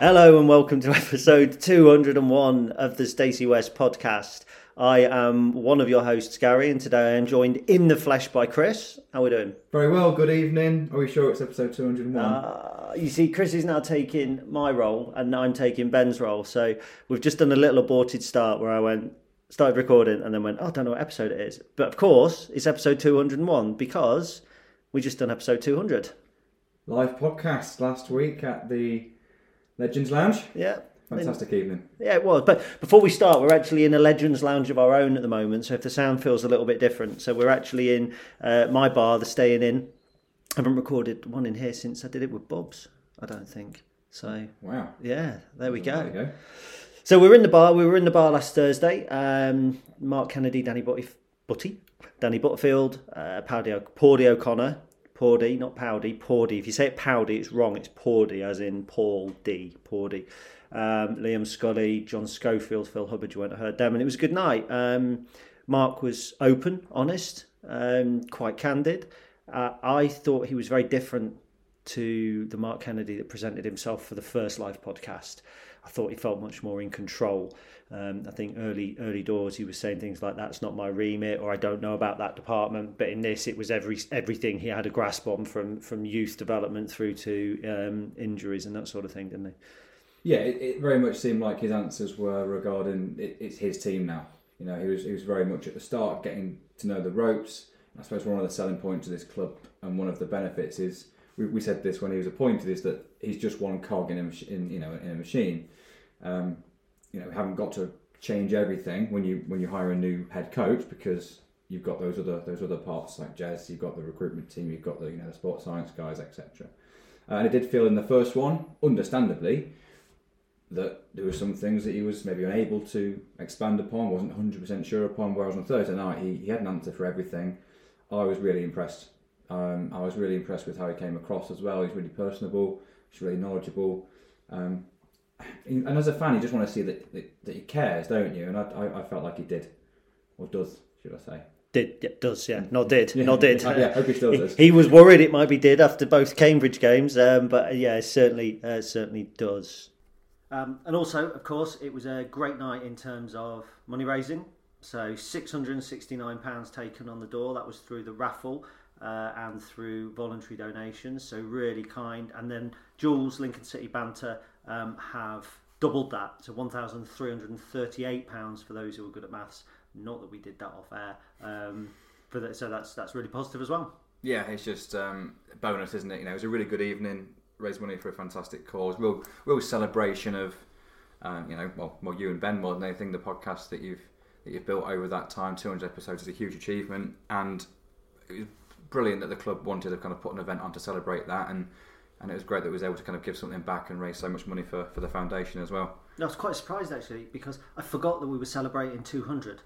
Hello and welcome to episode 201 of the Stacey West podcast. I am one of your hosts, Gary, and today I am joined in the flesh by Chris. How are we doing? Very well, good evening. Are we sure it's episode 201? Uh, you see, Chris is now taking my role and I'm taking Ben's role. So we've just done a little aborted start where I went, started recording and then went, oh, I don't know what episode it is. But of course, it's episode 201 because we just done episode 200. Live podcast last week at the Legends Lounge. Yeah. Fantastic evening. Yeah, it was. But before we start, we're actually in a Legends Lounge of our own at the moment. So if the sound feels a little bit different, so we're actually in uh, my bar, the Staying In. I haven't recorded one in here since I did it with Bob's. I don't think. So Wow. yeah, there we go. There we go. So we're in the bar. We were in the bar last Thursday. Um, Mark Kennedy, Danny Butty, Butty Danny Butterfield, uh, Powdy, Pordy O'Connor, Pordy, not Powdy, Pordy. If you say it Powdy, it's wrong. It's Pordy, as in Paul D. Pordy. Um, Liam Scully, John Schofield, Phil Hubbard. You went and heard them, and it was a good night. Um, Mark was open, honest, um, quite candid. Uh, I thought he was very different to the Mark Kennedy that presented himself for the first live podcast. I thought he felt much more in control. Um, I think early early doors he was saying things like "That's not my remit" or "I don't know about that department." But in this, it was every everything he had a grasp on from from youth development through to um, injuries and that sort of thing, didn't he? Yeah, it, it very much seemed like his answers were regarding it, it's his team now. You know, he was he was very much at the start getting to know the ropes. I suppose one of the selling points of this club and one of the benefits is we, we said this when he was appointed is that he's just one cog in a in you know in a machine. Um, you know, we haven't got to change everything when you when you hire a new head coach because you've got those other those other parts like Jez, you've got the recruitment team, you've got the you know the sports science guys, etc. Uh, and it did feel in the first one, understandably, that there were some things that he was maybe unable to expand upon, wasn't 100% sure upon. Whereas on Thursday night, he, he had an answer for everything. I was really impressed. Um, I was really impressed with how he came across as well. He's really personable, he's really knowledgeable. Um, and as a fan, you just want to see that, that, that he cares, don't you? And I, I, I felt like he did, or does, should I say. Did yeah, does yeah, not did, Yeah. not did. Yeah, yeah, hope he still does. He, was worried it might be did after both Cambridge games, um, but yeah, it certainly uh, certainly does. Um, and also, of course, it was a great night in terms of money raising. So six hundred and sixty nine pounds taken on the door. That was through the raffle. Uh, and through voluntary donations, so really kind. And then Jules Lincoln City Banter um, have doubled that to thirty-eight pounds for those who are good at maths. Not that we did that off air, um, so that's that's really positive as well. Yeah, it's just um, bonus, isn't it? You know, it was a really good evening. Raised money for a fantastic cause. Real, real celebration of, um, you know, well, well, you and Ben more than anything. The podcast that you've that you've built over that time, 200 episodes, is a huge achievement, and it was brilliant that the club wanted to kind of put an event on to celebrate that, and and it was great that it was able to kind of give something back and raise so much money for, for the foundation as well. I was quite surprised actually because I forgot that we were celebrating 200.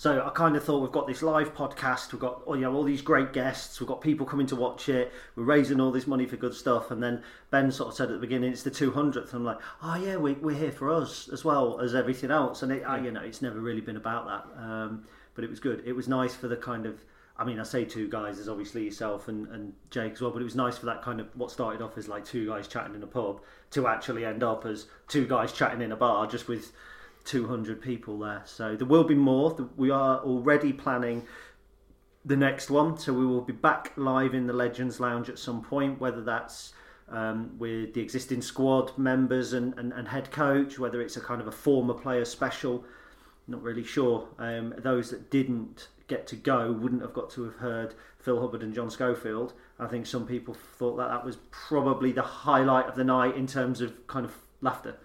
So I kind of thought we've got this live podcast, we've got you know all these great guests, we've got people coming to watch it, we're raising all this money for good stuff, and then Ben sort of said at the beginning it's the 200th. I'm like, oh yeah, we, we're here for us as well as everything else, and it, uh, you know it's never really been about that, um, but it was good. It was nice for the kind of I mean, I say two guys, there's obviously yourself and, and Jake as well, but it was nice for that kind of what started off as like two guys chatting in a pub to actually end up as two guys chatting in a bar just with 200 people there. So there will be more. We are already planning the next one, so we will be back live in the Legends Lounge at some point, whether that's um, with the existing squad members and, and, and, head coach, whether it's a kind of a former player special. Not really sure. Um, those that didn't get to go wouldn't have got to have heard Phil Hubbard and John Schofield. I think some people thought that that was probably the highlight of the night in terms of kind of laughter.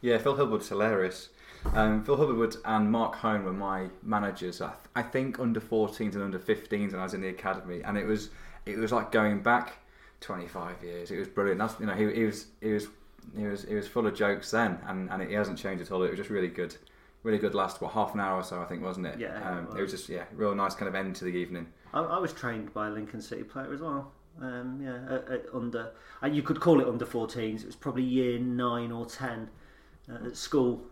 Yeah, Phil Hubbard's hilarious. Um, Phil Hubbard and Mark Hone were my managers. I, th- I, think under 14s and under 15s and I was in the academy, and it was it was like going back 25 years. It was brilliant. That's, you know, he, he was he was he was he was full of jokes then, and, and it, he hasn't changed at all. It was just really good, really good. Last what half an hour or so, I think, wasn't it? Yeah. Um, it, was. just yeah, real nice kind of end to the evening. I, I was trained by a Lincoln City player as well. Um, yeah, at, at under uh, you could call it under 14s. It was probably year nine or ten uh, at school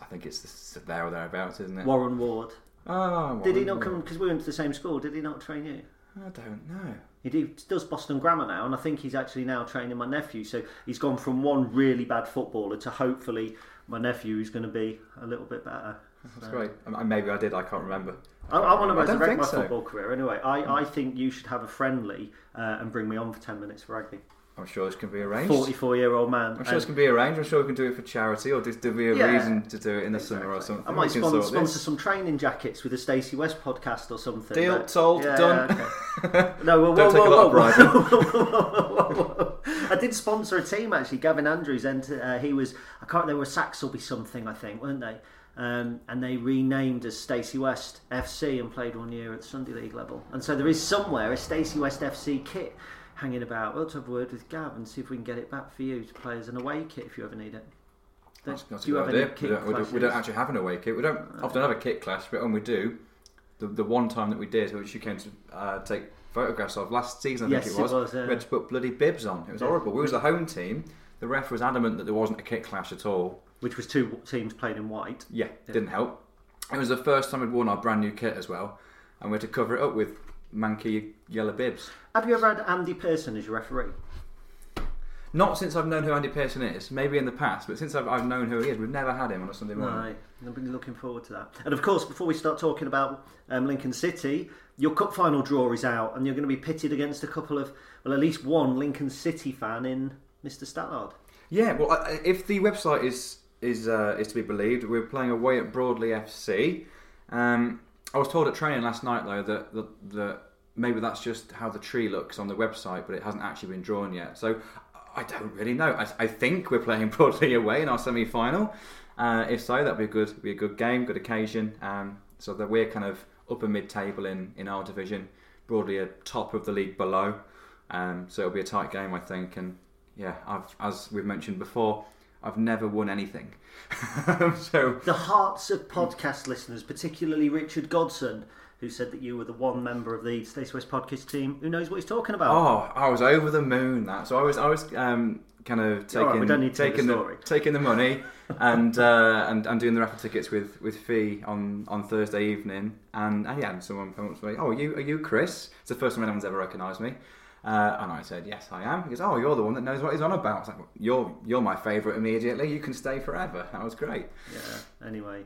I think it's there or thereabouts, isn't it? Warren Ward. Oh, did he not come? Because we went to the same school. Did he not train you? I don't know. He does Boston Grammar now, and I think he's actually now training my nephew. So he's gone from one really bad footballer to hopefully my nephew who's going to be a little bit better. That's so. great. Maybe I did. I can't remember. I, I want to resurrect my so. football career. Anyway, I, I think you should have a friendly uh, and bring me on for ten minutes for rugby. I'm sure this can be arranged. 44 year old man. I'm sure this can be arranged. I'm sure we can do it for charity or just there'll be a yeah, reason to do it in the exactly. summer or something. I might sponsor, sponsor some training jackets with the Stacey West podcast or something. Deal, but, sold, yeah, done. Okay. no, well, Don't whoa, take whoa, a lot of pride. I did sponsor a team actually. Gavin Andrews, and uh, he was, I can't, they were Saxelby something, I think, weren't they? Um, and they renamed as Stacey West FC and played one year at the Sunday League level. And so there is somewhere a Stacey West FC kit hanging about. We'll have a word with Gav and see if we can get it back for you to play as an away kit if you ever need it. That's, that's do you have idea. We don't, we, don't, we don't, actually have an away kit. We don't often have a kit clash, but when we do, the, the one time that we did, which you came to uh, take photographs of last season, I yes, think it was, it was uh, we had to put bloody bibs on. It was yeah. horrible. We was the home team. The ref was adamant that there wasn't a kit clash at all. Which was two teams playing in white. Yeah, yeah. didn't help. It was the first time we'd worn our brand new kit as well, and we had to cover it up with manky yellow bibs. Have you ever had Andy Pearson as your referee? Not since I've known who Andy Pearson is. Maybe in the past, but since I've, I've known who he is, we've never had him on a Sunday morning. Right. I'm really looking forward to that. And of course, before we start talking about um, Lincoln City, your cup final draw is out, and you're going to be pitted against a couple of, well, at least one Lincoln City fan in Mr. Stallard. Yeah. Well, if the website is is uh, is to be believed, we're playing away at Broadley FC. Um, I was told at training last night though that that, that maybe that's just how the tree looks on the website, but it hasn't actually been drawn yet. So I don't really know. I, I think we're playing Broadley away in our semi-final. Uh, if so, that'd be a good, be a good game, good occasion. Um, so that we're kind of upper mid-table in, in our division, Broadley a top of the league below. Um, so it'll be a tight game, I think. And yeah, I've, as we've mentioned before, I've never won anything. so the hearts of podcast listeners, particularly Richard Godson, who said that you were the one member of the Stacey West podcast team who knows what he's talking about. Oh, I was over the moon. That so I was I was um, kind of taking right, taking the, the taking the money and, uh, and and doing the raffle tickets with with Fee on, on Thursday evening. And uh, yeah, and someone came up to me. Oh, are you are you Chris? It's the first time anyone's ever recognised me. Uh, and I said, "Yes, I am." He goes, "Oh, you're the one that knows what he's on about." I was like, "You're you're my favourite immediately. You can stay forever." That was great. Yeah. Anyway,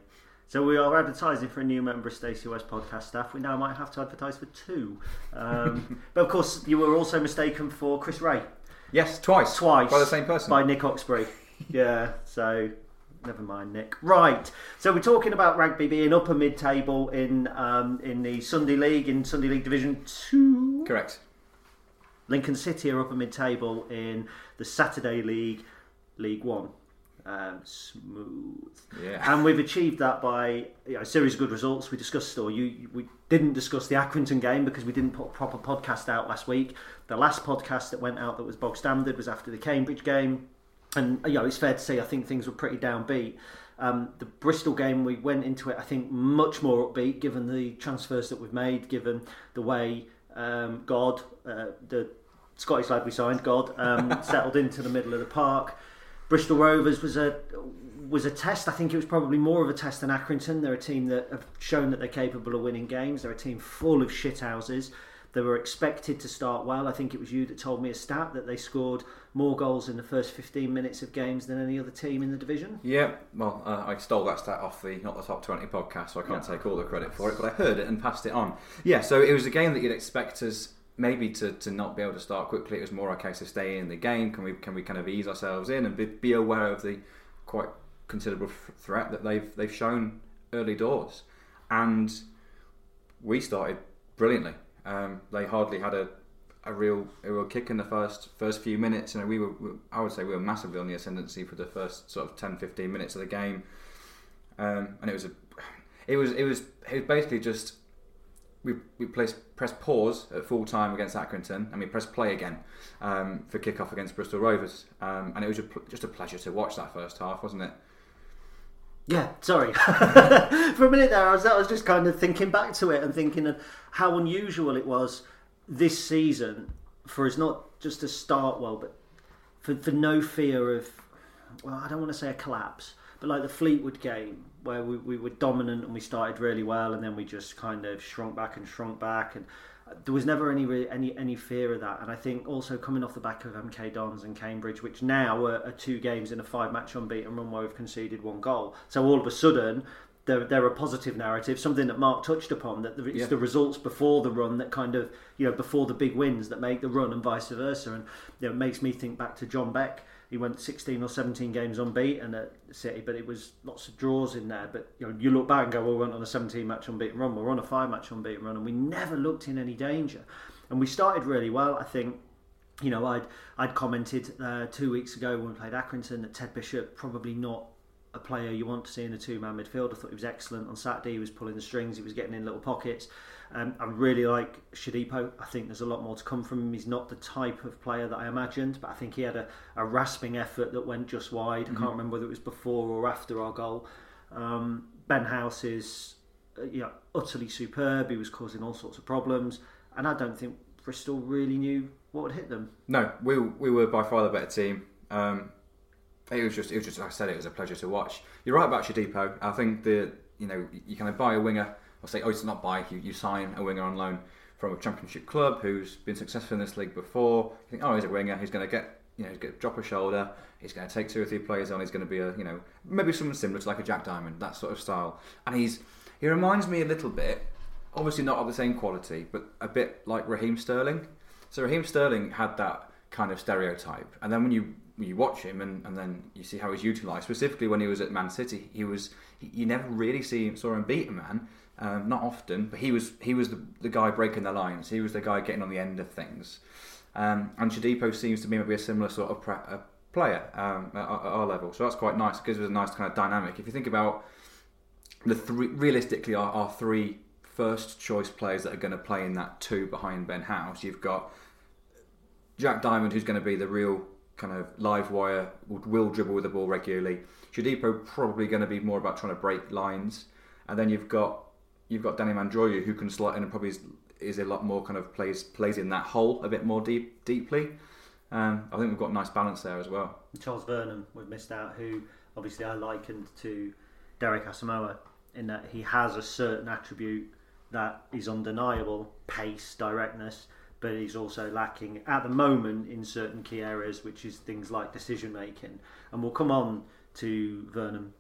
so we are advertising for a new member of Stacey West podcast staff. We now might have to advertise for two. Um, but of course, you were also mistaken for Chris Ray. Yes, twice. Twice. By the same person. By Nick Oxbury. yeah, so never mind, Nick. Right. So we're talking about rugby being upper mid table in um, in the Sunday League, in Sunday League Division 2. Correct. Lincoln City are upper mid table in the Saturday League, League One um, smooth. Yeah. And we've achieved that by you know, a series of good results. We discussed, or you, we didn't discuss the Accrington game because we didn't put a proper podcast out last week. The last podcast that went out that was bog standard was after the Cambridge game. and you know it's fair to say I think things were pretty downbeat. Um, the Bristol game, we went into it, I think, much more upbeat given the transfers that we've made, given the way um, God, uh, the Scottish lad we signed, God, um, settled into the middle of the park. Bristol Rovers was a was a test. I think it was probably more of a test than Accrington. They're a team that have shown that they're capable of winning games. They're a team full of shithouses. They were expected to start well. I think it was you that told me a stat that they scored more goals in the first 15 minutes of games than any other team in the division. Yeah, well, uh, I stole that stat off the Not the Top 20 podcast, so I can't take all the credit for it, but I heard it and passed it on. Yeah, so it was a game that you'd expect us maybe to, to not be able to start quickly. It was more case of staying in the game. Can we can we kind of ease ourselves in and be, be aware of the quite considerable threat that they've they've shown early doors, and we started brilliantly. Um, they hardly had a, a real a real kick in the first first few minutes. You know, we were I would say we were massively on the ascendancy for the first sort of 10, 15 minutes of the game, um, and it was a it was it was it was basically just we we pressed pause at full time against Accrington, and we pressed play again um, for kickoff against Bristol Rovers, um, and it was a, just a pleasure to watch that first half, wasn't it? Yeah, sorry. For a minute there, I was, I was just kind of thinking back to it and thinking of how unusual it was this season for us not just to start well, but for, for no fear of, well, I don't want to say a collapse, but like the Fleetwood game where we, we were dominant and we started really well and then we just kind of shrunk back and shrunk back and there was never any any any fear of that. And I think also coming off the back of MK Dons and Cambridge, which now are, are two games in a five match unbeaten run where we've conceded one goal. So all of a sudden. They're, they're a positive narrative, something that Mark touched upon. That it's yeah. the results before the run that kind of, you know, before the big wins that make the run, and vice versa. And you know, it makes me think back to John Beck he went 16 or 17 games unbeaten at City, but it was lots of draws in there. But you know, you look back and go, well, we went on a 17 match unbeaten run. We're on a five match unbeaten run, and we never looked in any danger. And we started really well. I think, you know, I'd I'd commented uh, two weeks ago when we played Accrington that Ted Bishop probably not a player you want to see in a two-man midfield. I thought he was excellent on Saturday. He was pulling the strings. He was getting in little pockets. Um, I really like Shodipo. I think there's a lot more to come from him. He's not the type of player that I imagined, but I think he had a, a rasping effort that went just wide. Mm-hmm. I can't remember whether it was before or after our goal. Um, ben House is uh, you know, utterly superb. He was causing all sorts of problems, and I don't think Bristol really knew what would hit them. No, we, we were by far the better team. Um, it was just, it was just, like I said, it was a pleasure to watch. You're right about Shodipo. I think that you know you kind of buy a winger or say, oh, it's not buy. You, you sign a winger on loan from a championship club who's been successful in this league before. You think, oh, he's a winger. He's going to get, you know, he's going to drop a shoulder. He's going to take two or three players on. He's going to be a, you know, maybe someone similar to like a Jack Diamond, that sort of style. And he's, he reminds me a little bit, obviously not of the same quality, but a bit like Raheem Sterling. So Raheem Sterling had that kind of stereotype, and then when you when you watch him and, and then you see how he's utilised, specifically when he was at Man City, he was you never really see saw him beat a man. Um, not often, but he was he was the, the guy breaking the lines. He was the guy getting on the end of things. Um, and Shodipo seems to me maybe a similar sort of pra- player um, at, our level. So that's quite nice. It us a nice kind of dynamic. If you think about the three, realistically, our, our three first choice players that are going to play in that two behind Ben House, you've got Jack Diamond, who's going to be the real kind of live wire, will dribble with the ball regularly. Shodipo probably going to be more about trying to break lines. And then you've got you've got Danny Mandroiu who can slot in and probably is, is, a lot more kind of plays plays in that hole a bit more deep deeply. Um, I think we've got a nice balance there as well. Charles Vernam we've missed out, who obviously I likened to Derek Asamoah in that he has a certain attribute that is undeniable, pace, directness, but he's also lacking at the moment in certain key areas, which is things like decision making. And we'll come on to Vernam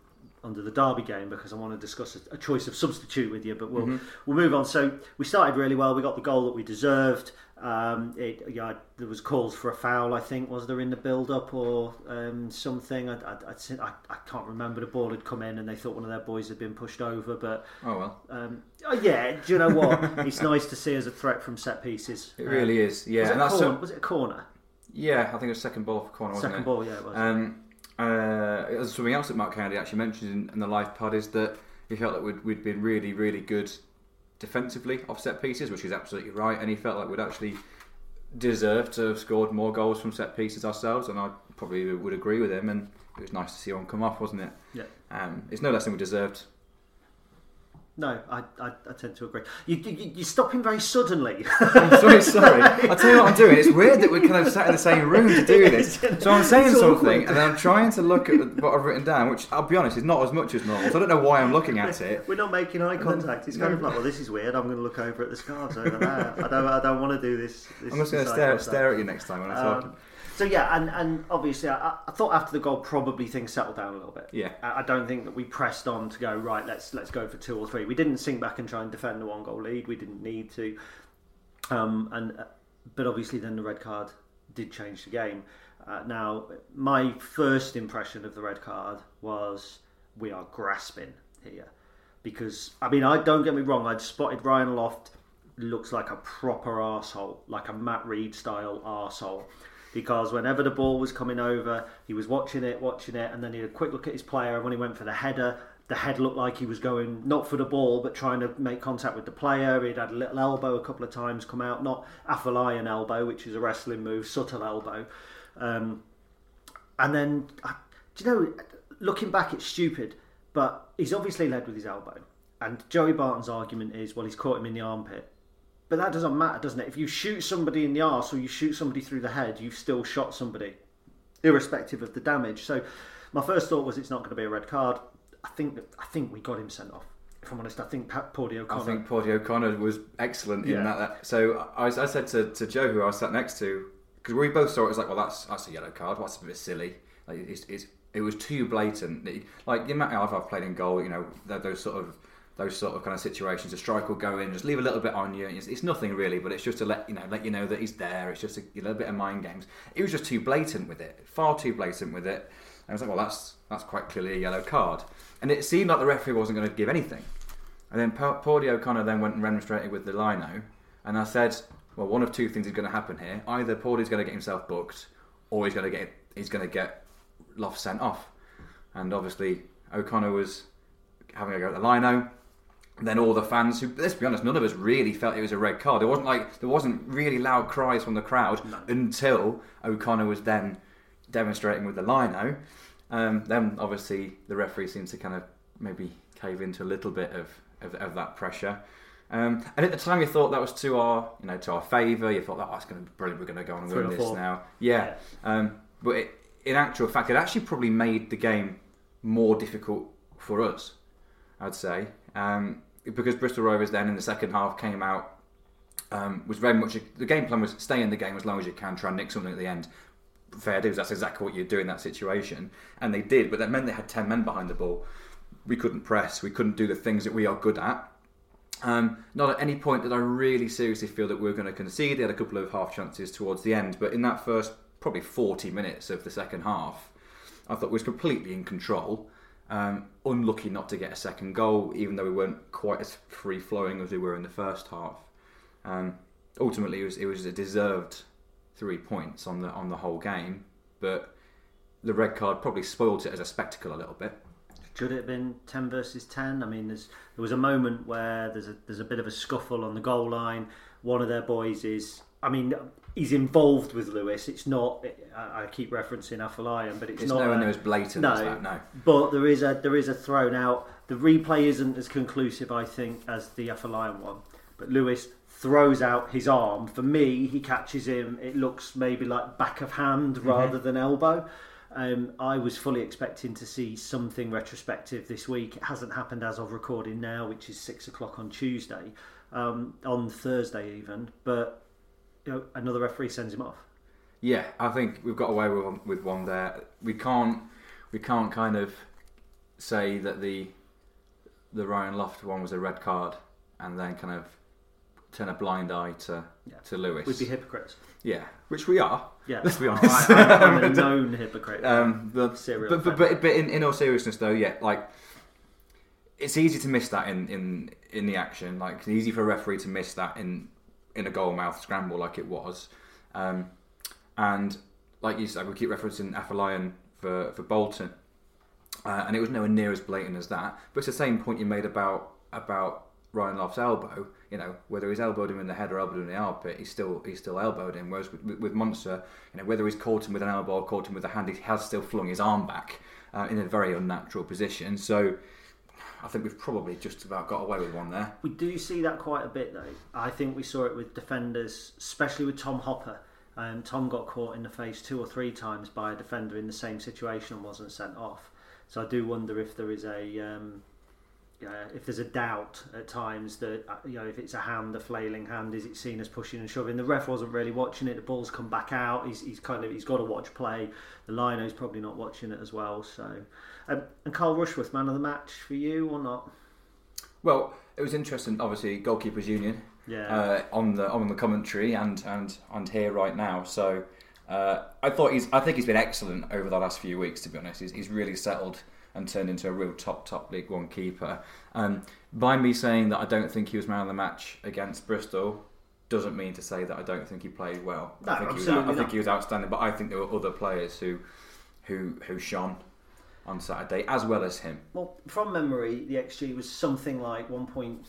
under the Derby game because I want to discuss a, a choice of substitute with you. But we'll mm-hmm. we'll move on. So we started really well. We got the goal that we deserved. Um, it, yeah, there was calls for a foul. I think was there in the build up or um, something. I, I, I, I, can't remember. The ball had come in and they thought one of their boys had been pushed over. But oh well. Um, oh yeah. Do you know what? it's nice to see as a threat from set pieces. It really is. Yeah. Was it, and corner? was it a corner? Yeah, I think it was second ball for corner. Second it? ball. Yeah, it was. Uh, something else that Mark Kennedy actually mentioned in, in, the live pod is that he felt that we'd, we'd been really, really good defensively off set pieces, which is absolutely right, and he felt like we'd actually deserved to have scored more goals from set pieces ourselves, and I probably would agree with him. And it was nice to see one come off, wasn't it? Yeah. Um, it's no less than we deserved. No, I, I, I tend to agree. You, you, you're stopping very suddenly. I'm sorry, sorry. I'll tell you what I'm doing. It's weird that we're kind of sat in the same room to do this. So I'm saying It's something, and then I'm trying to look at what I've written down, which I'll be honest is not as much as normal. So I don't know why I'm looking at it. We're not making eye contact. It's kind of like, well, this is weird. I'm going to look over at the scarves over there. I don't, I don't want to do this. this I'm just going to stare, stare at you next time when I talk. Um, so yeah, and, and obviously, I, I thought after the goal, probably things settled down a little bit. Yeah. I, I don't think that we pressed on to go right. Let's let's go for two or three. We didn't sink back and try and defend the one goal lead. We didn't need to. Um, and uh, but obviously, then the red card did change the game. Uh, now, my first impression of the red card was we are grasping here because I mean, I don't get me wrong. I'd spotted Ryan Loft looks like a proper arsehole, like a Matt Reed style arsehole. Because whenever the ball was coming over, he was watching it, watching it, and then he had a quick look at his player. And when he went for the header, the head looked like he was going not for the ball, but trying to make contact with the player. He'd had a little elbow a couple of times come out, not Afolayan elbow, which is a wrestling move, subtle elbow. Um, and then, do you know, looking back, it's stupid, but he's obviously led with his elbow. And Joey Barton's argument is, well, he's caught him in the armpit. But that doesn't matter, doesn't it? If you shoot somebody in the arse or you shoot somebody through the head, you've still shot somebody, irrespective of the damage. So, my first thought was it's not going to be a red card. I think that, I think we got him sent off. If I'm honest, I think Porty I think Porty O'Connor was excellent Yeah. in that, that. So I, I said to, to Joe, who I was sat next to, because we both saw it, it was like, well, that's that's a yellow card. That's a bit silly. Like it's, it's it was too blatant. Like the amount I've, I've played in goal, you know, those sort of those sort of kind of situations. A strike will go in, just leave a little bit on you. It's, it's nothing really, but it's just to let you know, let you know that he's there. It's just a, little bit of mind games. It was just too blatant with it, far too blatant with it. And I was like, well, that's that's quite clearly a yellow card. And it seemed like the referee wasn't going to give anything. And then Paudy O'Connor then went and remonstrated with the lino, and I said, "Well, one of two things is going to happen here: either Paudy's going to get himself booked, or he's going to get he's going to get Loft sent off." And obviously, O'Connor was having a go at the lino. Then all the fans, who let's be honest, none of us really felt it was a red card. There wasn't like there wasn't really loud cries from the crowd until O'Connor was then demonstrating with the lino. Um, then obviously the referee seems to kind of maybe cave into a little bit of, of, of that pressure. Um, and at the time, you thought that was to our, you know, to our favour. You thought that oh, that's going to be brilliant. We're going to go on and Three win this four. now. Yeah, Um, but it, in actual fact, it actually probably made the game more difficult for us. I'd say um, because Bristol Rovers then in the second half came out um, was very much the game plan was stay in the game as long as you can, try and nick something at the end. Fair dues, that's exactly what you do in that situation, and they did. But that meant they had ten men behind the ball. We couldn't press, we couldn't do the things that we are good at. Um, not at any point did I really seriously feel that we were going to concede. They had a couple of half chances towards the end, but in that first probably 40 minutes of the second half, I thought we was completely in control. Um, unlucky not to get a second goal, even though we weren't quite as free flowing as we were in the first half. Um, ultimately, it was it was a deserved three points on the on the whole game, but the red card probably spoilt it as a spectacle a little bit. Should it have been ten versus ten? I mean, there was a moment where there's a there's a bit of a scuffle on the goal line. One of their boys is, I mean, he's involved with Lewis. It's not. I keep referencing Afolayan, but it's, It's not. nowhere a- near as blatant no, as that. No. But there is a there is a thrown out. The replay isn't as conclusive, I think, as the Afolayan one. But Lewis throws out his arm. For me, he catches him. It looks maybe like back of hand Mm-hmm. rather than elbow. Um, I was fully expecting to see something retrospective this week. It hasn't happened as of recording now, which is six o'clock on Tuesday, um, on Thursday even. But you know, another referee sends him off. Yeah, I think we've got away with one, with one there. We can't we can't kind of say that the the Ryan Loft one was a red card and then kind of turn a blind eye to to Lewis. We'd be hypocrites. yeah, which we are. Yeah, Let's be honest. I, I'm a known hypocrite. Um, the, Serial but, but, but, but in, in all seriousness, though, yeah, like it's easy to miss that in, in, in the action. Like it's easy for a referee to miss that in in a goal mouth scramble like it was. Um, and like you said, we keep referencing Afolayan for for Bolton, uh, and it was nowhere near as blatant as that. But it's the same point you made about about Ryan Loft's elbow, you know, whether he's elbowed him in the head or elbowed him in the armpit, he's still he's still elbowed him. Whereas with, with Montsma, you know, whether he's caught him with an elbow or caught him with a hand, he has still flung his arm back uh, in a very unnatural position. So I think we've probably just about got away with one there. We do see that quite a bit, though. I think we saw it with defenders, especially with Tom Hopper. Um, Tom got caught in the face two or three times by a defender in the same situation and wasn't sent off. So I do wonder if there is a um, uh, if there's a doubt at times that uh, you know if it's a hand, a flailing hand, is it seen as pushing and shoving? The ref wasn't really watching it. The ball's come back out. He's, he's kind of he's got to watch play. The lino's probably not watching it as well. So, um, and Carl Rushworth, man of the match for you or not? Well, it was interesting. Obviously, goalkeepers union. Yeah. Uh, on the on the commentary and and and here right now. So uh, I thought he's. I think he's been excellent over the last few weeks. To be honest, he's, he's really settled and turned into a real top top League One keeper. Um, by me saying that I don't think he was man of the match against Bristol doesn't mean to say that I don't think he played well. No, I think, he was, I think not. he was outstanding, but I think there were other players who who who shone on Saturday as well as him. Well, from memory, the XG was something like 1.3,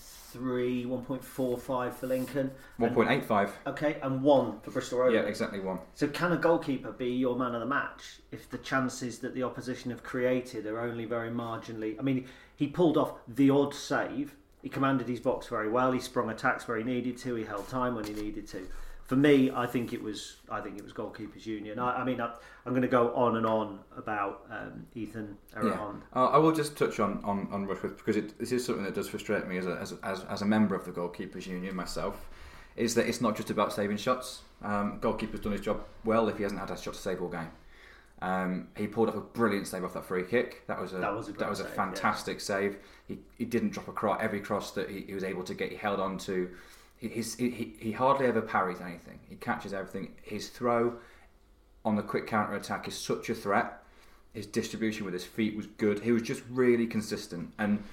1.45 for Lincoln. One point eight five. Okay, and one for Bristol Rovers. Yeah, exactly one. So can a goalkeeper be your man of the match if the chances that the opposition have created are only very marginally? I mean, he pulled off the odd save. He commanded his box very well. He sprung attacks where he needed to. He held time when he needed to. For me, I think it was. I think it was goalkeepers union. I, I mean, I, I'm going to go on and on about um, Ethan Yeah. Uh, I will just touch on, on, on Rushworth because it, this is something that does frustrate me as a, as, as, as a member of the Goalkeepers Union myself. Is that it's not just about saving shots. Um, goalkeeper's done his job well if he hasn't had a shot to save all game. Um, he pulled off a brilliant save off that free kick. That was a That was a great was a save, fantastic save. He, he didn't drop a cross. Every cross that he, he was able to get, he held on to. He, he, he- hardly ever parries anything. He catches everything. His throw on the quick counter attack is such a threat. His distribution with his feet was good. He was just really consistent. And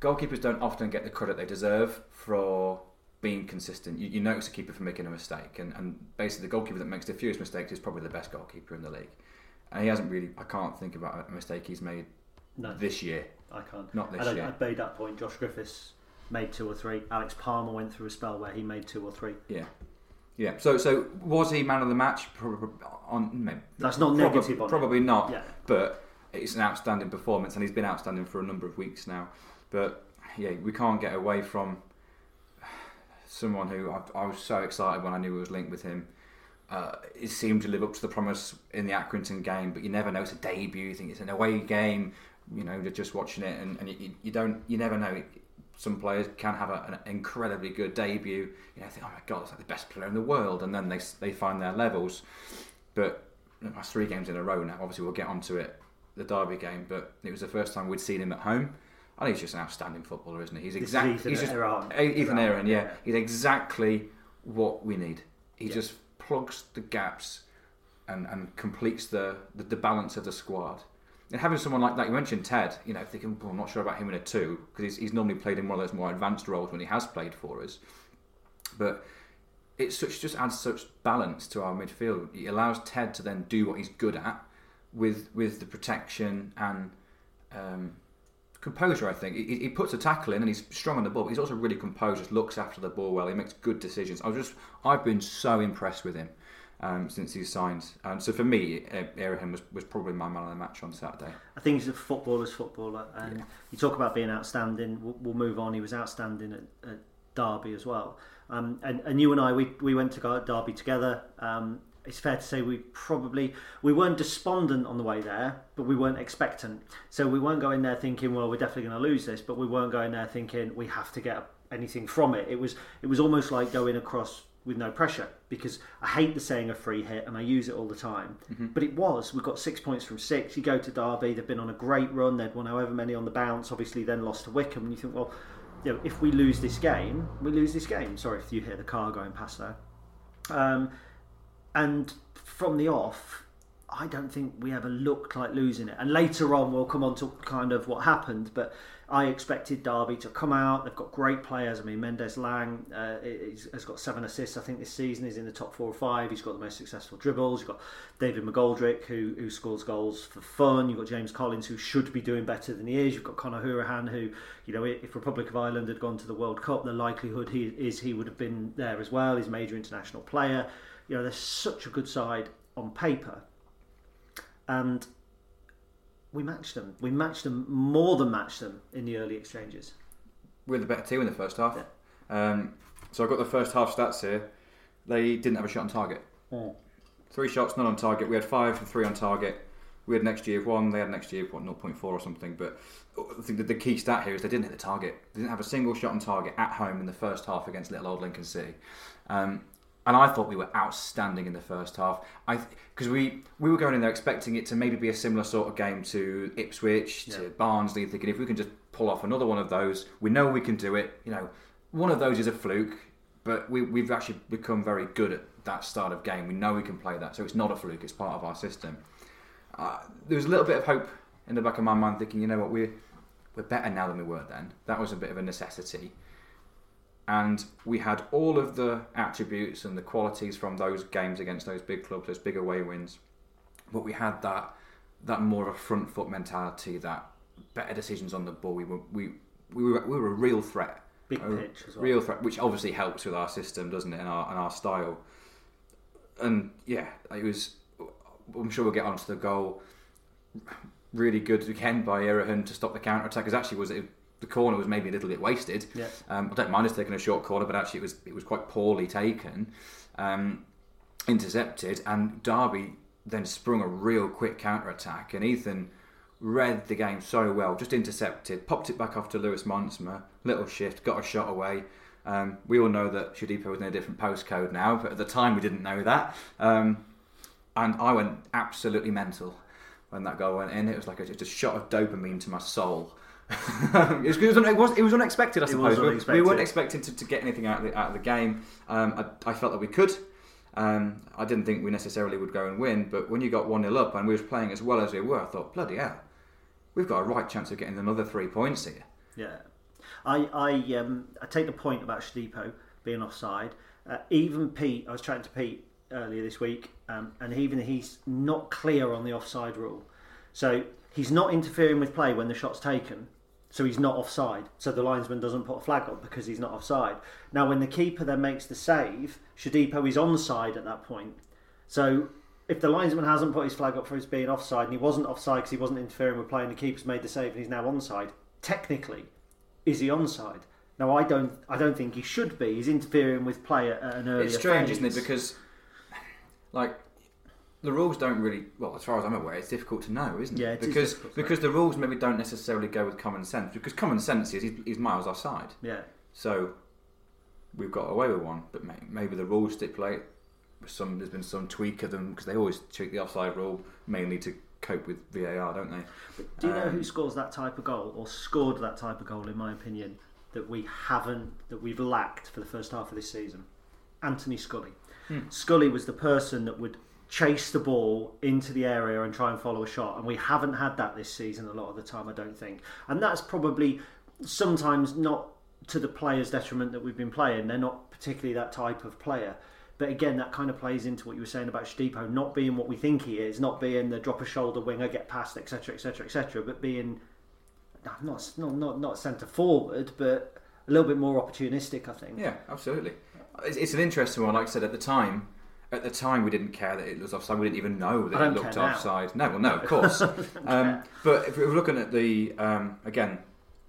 goalkeepers don't often get the credit they deserve for being consistent. You, you notice a keeper for making a mistake, and, and basically the goalkeeper that makes the fewest mistakes is probably the best goalkeeper in the league. And he hasn't really. I can't think about a mistake he's made No. this year. I can't. Not this and I, year. I made that point. Josh Griffiths made two or three. Alex Palmer went through a spell where he made two or three. Yeah. Yeah. So, so was he man of the match? Probably on. That's not probably, negative on him. Probably not. Yeah. But it's an outstanding performance, and he's been outstanding for a number of weeks now. But yeah, we can't get away from someone who I, I was so excited when I knew he was linked with him. Uh, it seemed to live up to the promise in the Accrington game, but you never know. It's a debut. You think it's an away game. You know, you're just watching it, and, and you, you don't. You never know. Some players can have a, an incredibly good debut. You know, think, oh my god, it's like the best player in the world, and then they they find their levels. But that's three games in a row now. Obviously, we'll get onto it, the Derby game, but it was the first time we'd seen him at home. I think he's just an outstanding footballer, isn't he? He's exactly Ethan he's just Aaron. Ethan Erhahon, yeah. yeah. He's exactly what we need. He just plugs the gaps and, and completes the, the, the balance of the squad. And having someone like that, you mentioned Ted, you know, thinking, well, I'm not sure about him in a two, because he's, he's normally played in one of those more advanced roles when he has played for us. But it such just adds such balance to our midfield. It allows Ted to then do what he's good at with with the protection and um, composure. I think he, he puts a tackle in and he's strong on the ball. But he's also really composed. Just looks after the ball well. He makes good decisions. I was just I've been so impressed with him um, since he's signed. Um, so for me, uh, Erhahon was, was probably my man of the match on Saturday. I think he's a footballer's footballer, and you talk about being outstanding. We'll, we'll move on. He was outstanding at, at Derby as well. Um, and, and you and I, we, we went to go at Derby together. Um, it's fair to say we probably we weren't despondent on the way there, but we weren't expectant. So we weren't going there thinking, well, we're definitely going to lose this, but we weren't going there thinking we have to get anything from it. It was it was almost like going across with no pressure because I hate the saying a free hit and I use it all the time. But it was. We got six points from six. You go to Derby, they've been on a great run. They'd won however many on the bounce. Obviously, then lost to Wycombe. And you think, well, you know, if we lose this game, we lose this game. Sorry if you hear the car going past there. Um, and from the off, I don't think we ever looked like losing it. And later on, we'll come on to kind of what happened. But I expected Derby to come out. They've got great players. I mean, Mendez-Laing uh, has got seven assists, I think, this season. He's in the top four or five. He's got the most successful dribbles. You've got David McGoldrick, who, who scores goals for fun. You've got James Collins, who should be doing better than he is. You've got Conor Hourihane, who, you know, if Republic of Ireland had gone to the World Cup, the likelihood he, is he would have been there as well. He's a major international player. You know, there's such a good side on paper. And we matched them. We matched them more than matched them in the early exchanges. We are the better team in the first half. Yeah. Um, so I've got the first half stats here. They didn't have a shot on target. Oh. Three shots, none on target. We had five and three on target. We had next year of one. They had next year of what 0.4 or something. But I think that the key stat here is they didn't hit the target. They didn't have a single shot on target at home in the first half against Little Old Lincoln City. Um, and I thought we were outstanding in the first half. I because we we were going in there expecting it to maybe be a similar sort of game to Ipswich, yeah. to Barnsley, thinking if we can just pull off another one of those, we know we can do it. You know, one of those is a fluke, but we we've actually become very good at that start of game. We know we can play that, so it's not a fluke. It's part of our system. Uh, there was a little bit of hope in the back of my mind, thinking, you know what, we're we're better now than we were then. That was a bit of a necessity and we had all of the attributes and the qualities from those games against those big clubs, those big away wins. But we had that that more of a front foot mentality, that better decisions on the ball. We were we we were, we were a real threat, big pitch, as well. real threat, which obviously helps with our system, doesn't it, and our and our style. And yeah, it was. I'm sure we'll get onto the goal. Really good again by Hourihane to stop the counter attack. Because actually, was it the corner was maybe a little bit wasted. Yeah. Um, I don't mind us taking a short corner, but actually it was it was quite poorly taken, um, intercepted, and Derby then sprung a real quick counter attack, and Ethan read the game so well, just intercepted, popped it back off to Lewis Montsma, little shift, got a shot away. Um, we all know that Shodipo was in a different postcode now, but at the time we didn't know that. Um, and I went absolutely mental when that goal went in. It was like a, just a shot of dopamine to my soul. it, was, it, was, it was unexpected, I suppose. Unexpected. We, we, weren't expecting to, to, get anything out of the, out of the game. Um, I, I, felt that we could. Um, I didn't think we necessarily would go and win, but when you got 1 0 up and we were playing as well as we were, I thought, bloody hell, we've got a right chance of getting another three points here. Yeah. I, I, um, I take the point about Shodipo being offside. Uh, even Pete, I was chatting to Pete earlier this week, um, and even he's not clear on the offside rule. So he's not interfering with play when the shot's taken, so he's not offside. So the linesman doesn't put a flag up because he's not offside. Now, when the keeper then makes the save, Shodipo is onside at that point. So if the linesman hasn't put his flag up for his being offside and he wasn't offside because he wasn't interfering with play and the keeper's made the save and he's now onside, technically, is he onside? Now I don't, I don't think he should be. He's interfering with play at an earlier. It's strange, phase. isn't it? Because, like, the rules don't really well as far as I'm aware it's difficult to know isn't it? yeah, it because because the rules maybe don't necessarily go with common sense because common sense is he's, he's miles offside yeah. So we've got away with one but maybe the rules stipulate some there's been some tweak of them because they always tweak the offside rule mainly to cope with VAR don't they? But do you um, know who um, scores that type of goal or scored that type of goal in my opinion that we haven't that we've lacked for the first half of this season? Anthony Scully. Hmm. Scully was the person that would chase the ball into the area and try and follow a shot. And we haven't had that this season a lot of the time, I don't think. And that's probably sometimes not to the players' detriment that we've been playing. They're not particularly that type of player. But again, that kind of plays into what you were saying about Shodipo not being what we think he is, not being the drop a shoulder winger, get past, etc., etc., etc., but being not not not not centre forward, but a little bit more opportunistic. I think. Yeah, absolutely. It's, it's an interesting one. Like I said at the time, at the time we didn't care that it was offside. We didn't even know that it looked offside. No, well, no, of course. um, but if we're looking at the um, again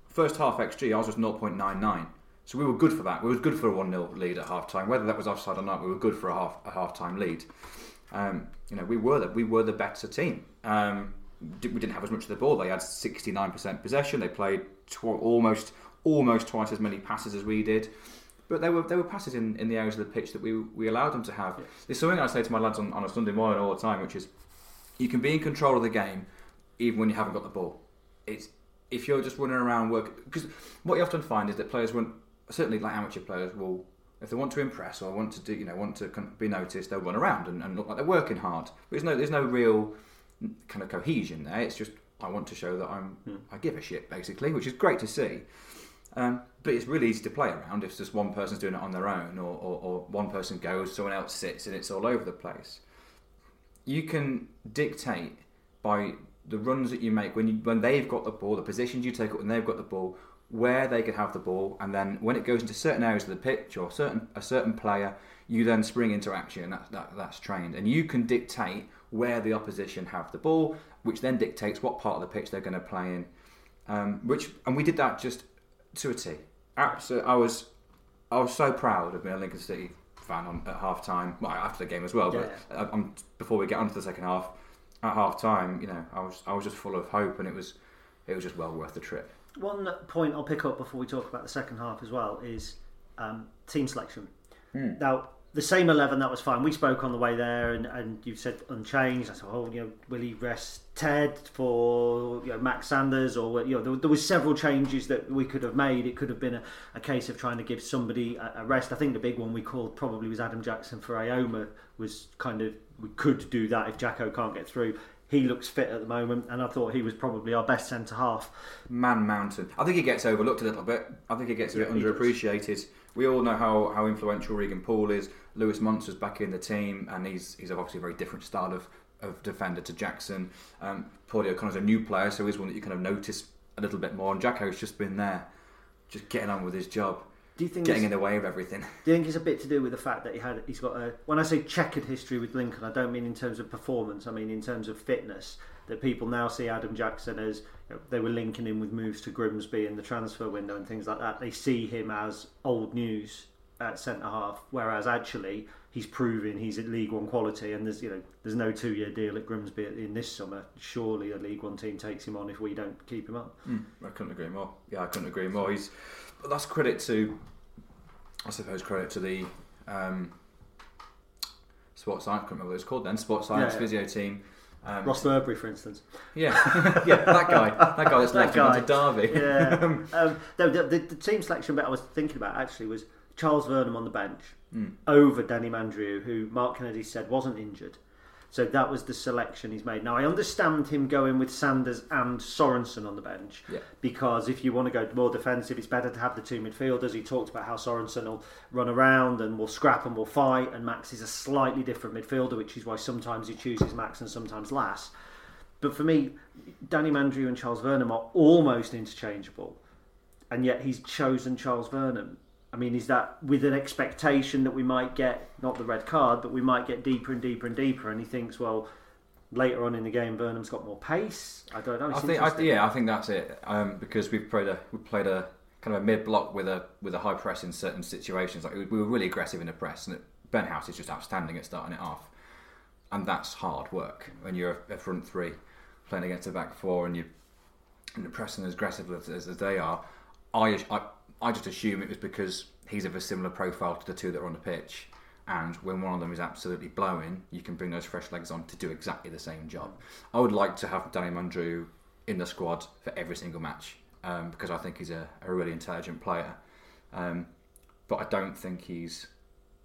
first half xG, ours was 0.99. So we were good for that. We were good for a one 0 lead at half time. Whether that was offside or not, we were good for a half a half time lead. Um, you know, we were the we were the better team. Um, we didn't have as much of the ball. They had 69% possession. They played tw- almost almost twice as many passes as we did. But there were there were passes in, in the areas of the pitch that we we allowed them to have. Yeah. There's something I say to my lads on, on a Sunday morning all the time, which is you can be in control of the game even when you haven't got the ball. It's if you're just running around work because what you often find is that players won't certainly like amateur players will if they want to impress or want to do, you know, want to be noticed, they'll run around and, and look like they're working hard. But there's no, there's no real kind of cohesion there. It's just I want to show that I'm, hmm. I give a shit basically, which is great to see. Um, but it's really easy to play around if just one person's doing it on their own, or, or, or one person goes, someone else sits, and it's all over the place. You can dictate by the runs that you make when you when they've got the ball, the positions you take up when they've got the ball, where they can have the ball, and then when it goes into certain areas of the pitch or certain a certain player, you then spring into action. That, that that's trained, and you can dictate where the opposition have the ball, which then dictates what part of the pitch they're going to play in. Um, which and we did that just to a T. Absolutely, I was I was so proud of being a Lincoln City fan on, at half time. Well, after the game as well, but uh, um, before we get on to the second half, at half time, you know, I was I was just full of hope, and it was it was just well worth the trip. One point I'll pick up before we talk about the second half as well is um, team selection. Now, the same 11, that was fine. We spoke on the way there, and, and you said unchanged. I said, oh, you know, will he rest Ted for you know, Max Sanders? Or, you know, there, there was several changes that we could have made. It could have been a, a case of trying to give somebody a, a rest. I think the big one we called probably was Adam Jackson for Ioma, was kind of, we could do that if Jacko can't get through. He looks fit at the moment, and I thought he was probably our best centre half. Man Mountain. I think he gets overlooked a little bit. I think he gets a bit Yeah, he does. underappreciated. We all know how, how influential Regan Poole is. Lewis Montsma's back in the team, and he's he's obviously a very different style of, of defender to Jackson. Um, Paudie O'Connor's a new player, so he's one that you kind of notice a little bit more. And Jacko's just been there, just getting on with his job, Do you think getting in the way of everything. Do you think it's a bit to do with the fact that he had he's got a when I say checkered history with Lincoln, I don't mean in terms of performance, I mean in terms of fitness. That people now see Adam Jackson as you know, they were linking him with moves to Grimsby in the transfer window and things like that. They see him as old news at centre half, whereas actually he's proving he's at League One quality, and there's you know there's no two year deal at Grimsby in this summer. Surely a League One team takes him on if we don't keep him up. I couldn't agree more. Yeah, I couldn't agree more. He's but that's credit to, I suppose, credit to the um, sports science. I can't remember what it's called then. Sports science Yeah, yeah. physio team. Um, Ross Burberry, for instance. Yeah, yeah, that guy, that guy that's That left guy. him to Derby. Yeah. um, no, the, the, the team selection bit I was thinking about actually was Charles Vernam on the bench hmm. over Danny Mandroiu, who Mark Kennedy said wasn't injured. So that was the selection he's made. Now I understand him going with Sanders and Sorensen on the bench Yeah. because if you want to go more defensive, it's better to have the two midfielders. He talked about how Sorensen will run around and will scrap and will fight, and Max is a slightly different midfielder, which is why sometimes he chooses Max and sometimes Lass. But for me, Danny Mandroiu and Charles Vernam are almost interchangeable, and yet he's chosen Charles Vernam. I mean, is that with an expectation that we might get not the red card, but we might get deeper and deeper and deeper? And he thinks, well, later on in the game, Vernam's got more pace. I don't know. It's I think, I, yeah, I think that's it. Um, because we've played a we played a kind of a mid block with a with a high press in certain situations. Like we we were really aggressive in the press, and Ben House is just outstanding at starting it off, and that's hard work when you're a, front three playing against a back four and you and you're pressing as aggressive as, as, as they are. I, I I just assume it was because he's of a similar profile to the two that are on the pitch. And when one of them is absolutely blowing, you can bring those fresh legs on to do exactly the same job. I would like to have Danny Mandroiu in the squad for every single match um, because I think he's a, a really intelligent player. Um, but I don't think he's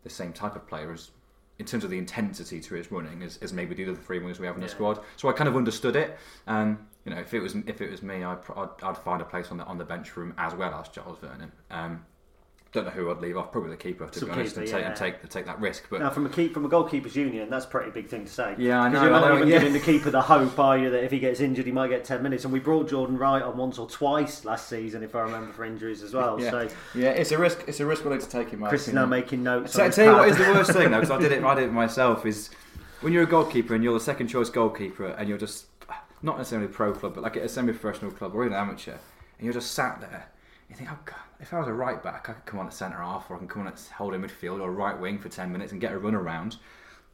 the same type of player as, in terms of the intensity to his running, as, as maybe the other three wingers we have in the squad. So I kind of understood it. Um, you know, if it was if it was me, I'd, I'd, I'd find a place on the on the bench room as well as Charles Vernam. Um, don't know who I'd leave off. Probably the keeper to Some be honest, keeper, and take, yeah. and take take that risk. But Now, from a keep from a goalkeepers union, that's a pretty big thing to say. Yeah, I know, You're not even yeah. giving the keeper the hope, are you, that if he gets injured, he might get ten minutes. And we brought Jordan Wright on once or twice last season, if I remember, for injuries as well. yeah, So yeah, it's a risk. It's a risk willing to take in my Chris is now making notes. So, I his tell you what is the worst thing though, because I did it. I did it myself. Is when you're a goalkeeper and you're the second choice goalkeeper, and you're just not necessarily a pro club, but like a semi-professional club or even amateur, and you're just sat there. You think, oh god, if I was a right back, I could come on at centre half, or I can come on at holding midfield or right wing for ten minutes and get a run around.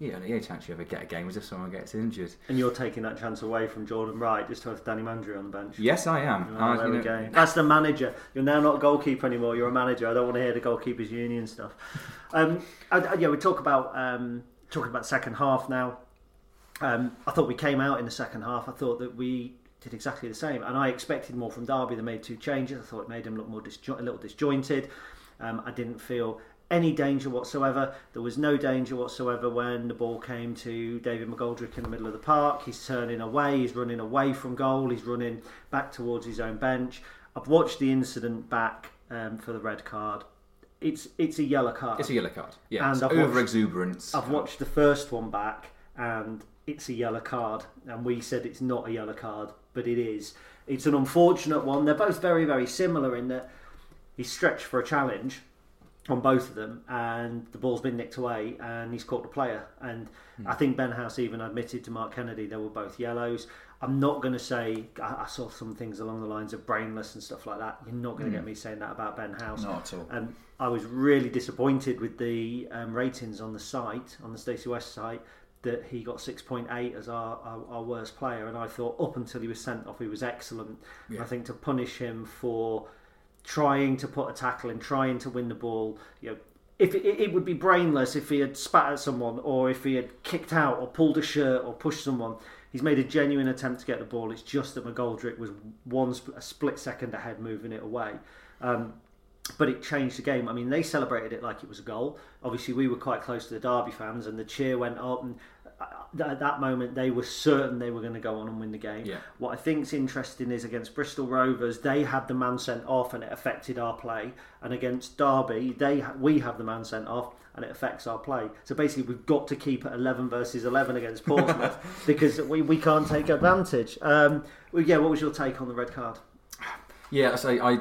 You know, the only chance you ever get a game is if someone gets injured. And you're taking that chance away from Jordan Wright just to have Danny Mandroiu on the bench. Yes, I am. Oh, I- there we know- go. That's the manager. You're now not a goalkeeper anymore. You're a manager. I don't want to hear the goalkeepers union stuff. Um, I, I- yeah, we talk about um, talking about second half now. Um, I thought we came out in the second half. I thought that we did exactly the same, and I expected more from Derby. They made two changes. I thought it made them look more disjo- a little disjointed. Um, I didn't feel any danger whatsoever. There was no danger whatsoever when the ball came to David McGoldrick in the middle of the park. He's turning away, he's running away from goal, he's running back towards his own bench. I've watched the incident back um, for the red card. It's it's a yellow card. It's a yellow card. Yeah, And I've over exuberance. I've watched the first one back, and it's a yellow card. And we said it's not a yellow card, but it is. It's an unfortunate one. They're both very, very similar in that he's stretched for a challenge on both of them, and the ball's been nicked away, and he's caught the player. And I think Ben House even admitted to Mark Kennedy they were both yellows. I'm not going to say I, I saw some things along the lines of brainless and stuff like that. You're not going to get me saying that about Ben House. Not at all. Um, I was really disappointed with the um, ratings on the site, on the Stacey West site, that he got 6.8 as our, our, our worst player. And I thought up until he was sent off, he was excellent. And I think to punish him for trying to put a tackle in, trying to win the ball, you know, if it, it would be brainless if he had spat at someone or if he had kicked out or pulled a shirt or pushed someone. He's made a genuine attempt to get the ball. It's just that McGoldrick was one sp- a split second ahead, moving it away. Um, but it changed the game. I mean, they celebrated it like it was a goal. Obviously, we were quite close to the Derby fans, and the cheer went up. And at that moment, they were certain they were going to go on and win the game. Yeah. What I think's interesting is against Bristol Rovers, they had the man sent off, and it affected our play. And against Derby, they we have the man sent off, and it affects our play. So basically, we've got to keep it 11 versus 11 against Portsmouth because we, we can't take advantage. Um, well, yeah, what was your take on the red card? Yeah, I say I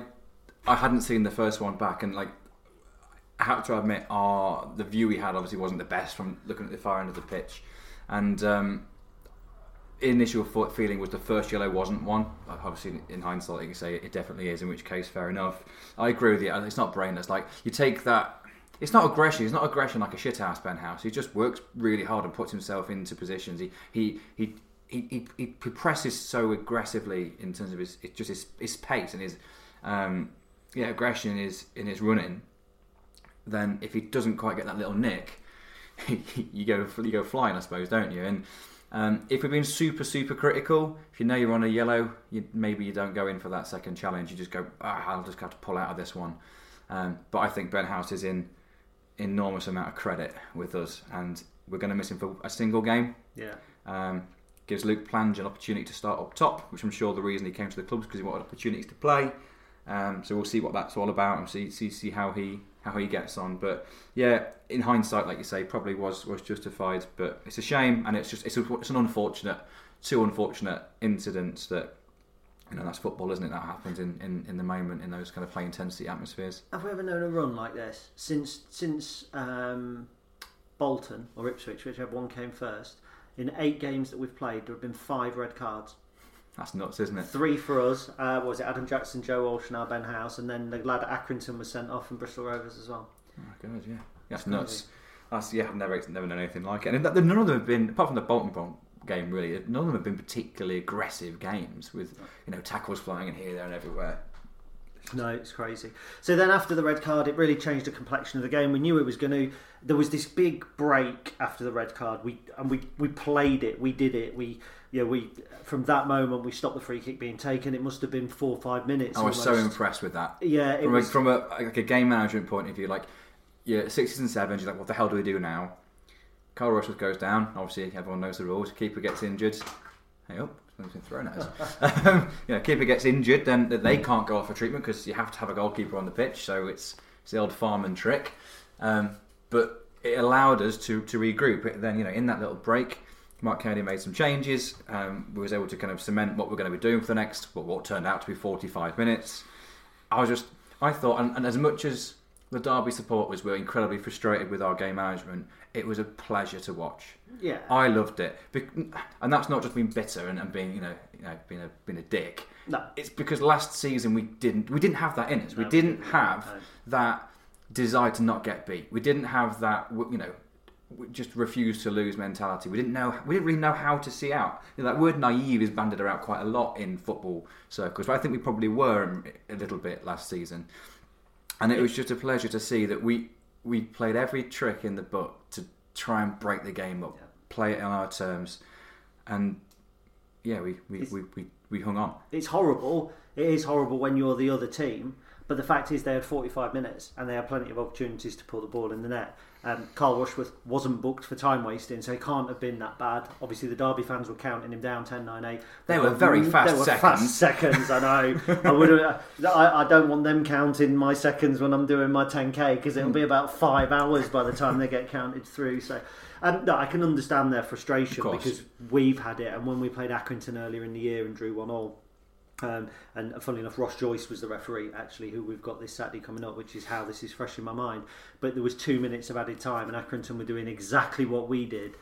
I hadn't seen the first one back, and like I have to admit, our the view we had obviously wasn't the best from looking at the far end of the pitch, and um, initial feeling was the first yellow wasn't one. Obviously, in hindsight, you can say it definitely is. In which case, fair enough. I agree with you. It's not brainless. Like you take that. It's not aggression. It's not aggression like a shit shithouse Ben House. He just works really hard and puts himself into positions. He he he. He, he, he presses so aggressively in terms of his just his, his pace and his um, yeah aggression his in his running. Then if he doesn't quite get that little nick, you go you go flying, I suppose, don't you? And um, if we're being super super critical, if you know you're on a yellow, you, maybe you don't go in for that second challenge. You just go, ah, I'll just have to pull out of this one. Um, but I think Ben House is in enormous amount of credit with us, and we're going to miss him for a single game. Yeah. Um, gives Luke Plange an opportunity to start up top, which I'm sure the reason he came to the club is because he wanted opportunities to play. Um, so we'll see what that's all about and see see see how he how he gets on. But yeah, in hindsight, like you say, probably was was justified. But it's a shame, and it's just it's, a, it's an unfortunate, two unfortunate incidents that. You know that's football, isn't it? That happens in, in, in the moment in those kind of high intensity atmospheres. Have we ever known a run like this since since um, Bolton or Ipswich, whichever one came first? In eight games that we've played, there have been five red cards. That's nuts, isn't it? Three for us. Uh, what was it Adam Jackson, Joe Walsh, and now Ben House, and then the lad at Accrington was sent off from Bristol Rovers as well. Oh my god, yeah, that's nuts. That's yeah, I've never never known anything like it. And none of them have been, apart from the Bolton Bron- game, really. None of them have been particularly aggressive games with you know tackles flying in here, there, and everywhere. No, it's crazy. So then after the red card, it really changed the complexion of the game. We knew it was going to. There was this big break after the red card. We and we we played it. We did it. We yeah we from that moment we stopped the free kick being taken. It must have been four or five minutes. I was so impressed with that. Yeah, it from was- a, from a like a game management point of view, like yeah, sixes and sevens, you're like, what the hell do we do now? Carl Rushworth goes down. Obviously, everyone knows the rules. Keeper gets injured. Hey up, something's been thrown at us. um, you know, keeper gets injured, then they can't go off for treatment because you have to have a goalkeeper on the pitch. So it's, it's the old farming trick. Um, but it allowed us to to regroup. Then you know, in that little break, Mark Kennedy made some changes. Um, we was able to kind of cement what we're going to be doing for the next what, what turned out to be 45 minutes. I was just, I thought, and, and as much as the Derby supporters were incredibly frustrated with our game management, it was a pleasure to watch. Yeah. I loved it, Bec- and that's not just being bitter and, and being, you know, you know, being a being a dick. No. it's because last season we didn't we didn't have that in us. we didn't have that desire to not get beat. We didn't have that, you know, we just refuse to lose mentality. We didn't know. We didn't really know how to see out. You know, that word "naive" is banded around quite a lot in football circles, but I think we probably were a little bit last season. And it was just a pleasure to see that we we played every trick in the book to try and break the game up, play it on our terms, and yeah, we we, we, we, we hung on. it's horrible. It is horrible when you're the other team. But the fact is, they had 45 minutes and they had plenty of opportunities to put the ball in the net. Um, Carl Rushworth wasn't booked for time wasting, so he can't have been that bad. Obviously, the Derby fans were counting him down 10 9 8. They were very fast they were seconds. Fast seconds, I know. I, would I, I don't want them counting my seconds when I'm doing my 10k because it'll be about five hours by the time they get counted through. So, um, no, I can understand their frustration because we've had it, and when we played Accrington earlier in the year and drew one all. Um, and funnily enough, Ross Joyce was the referee actually, who we've got this Saturday coming up, which is how this is fresh in my mind. But there was two minutes of added time, and Accrington were doing exactly what we did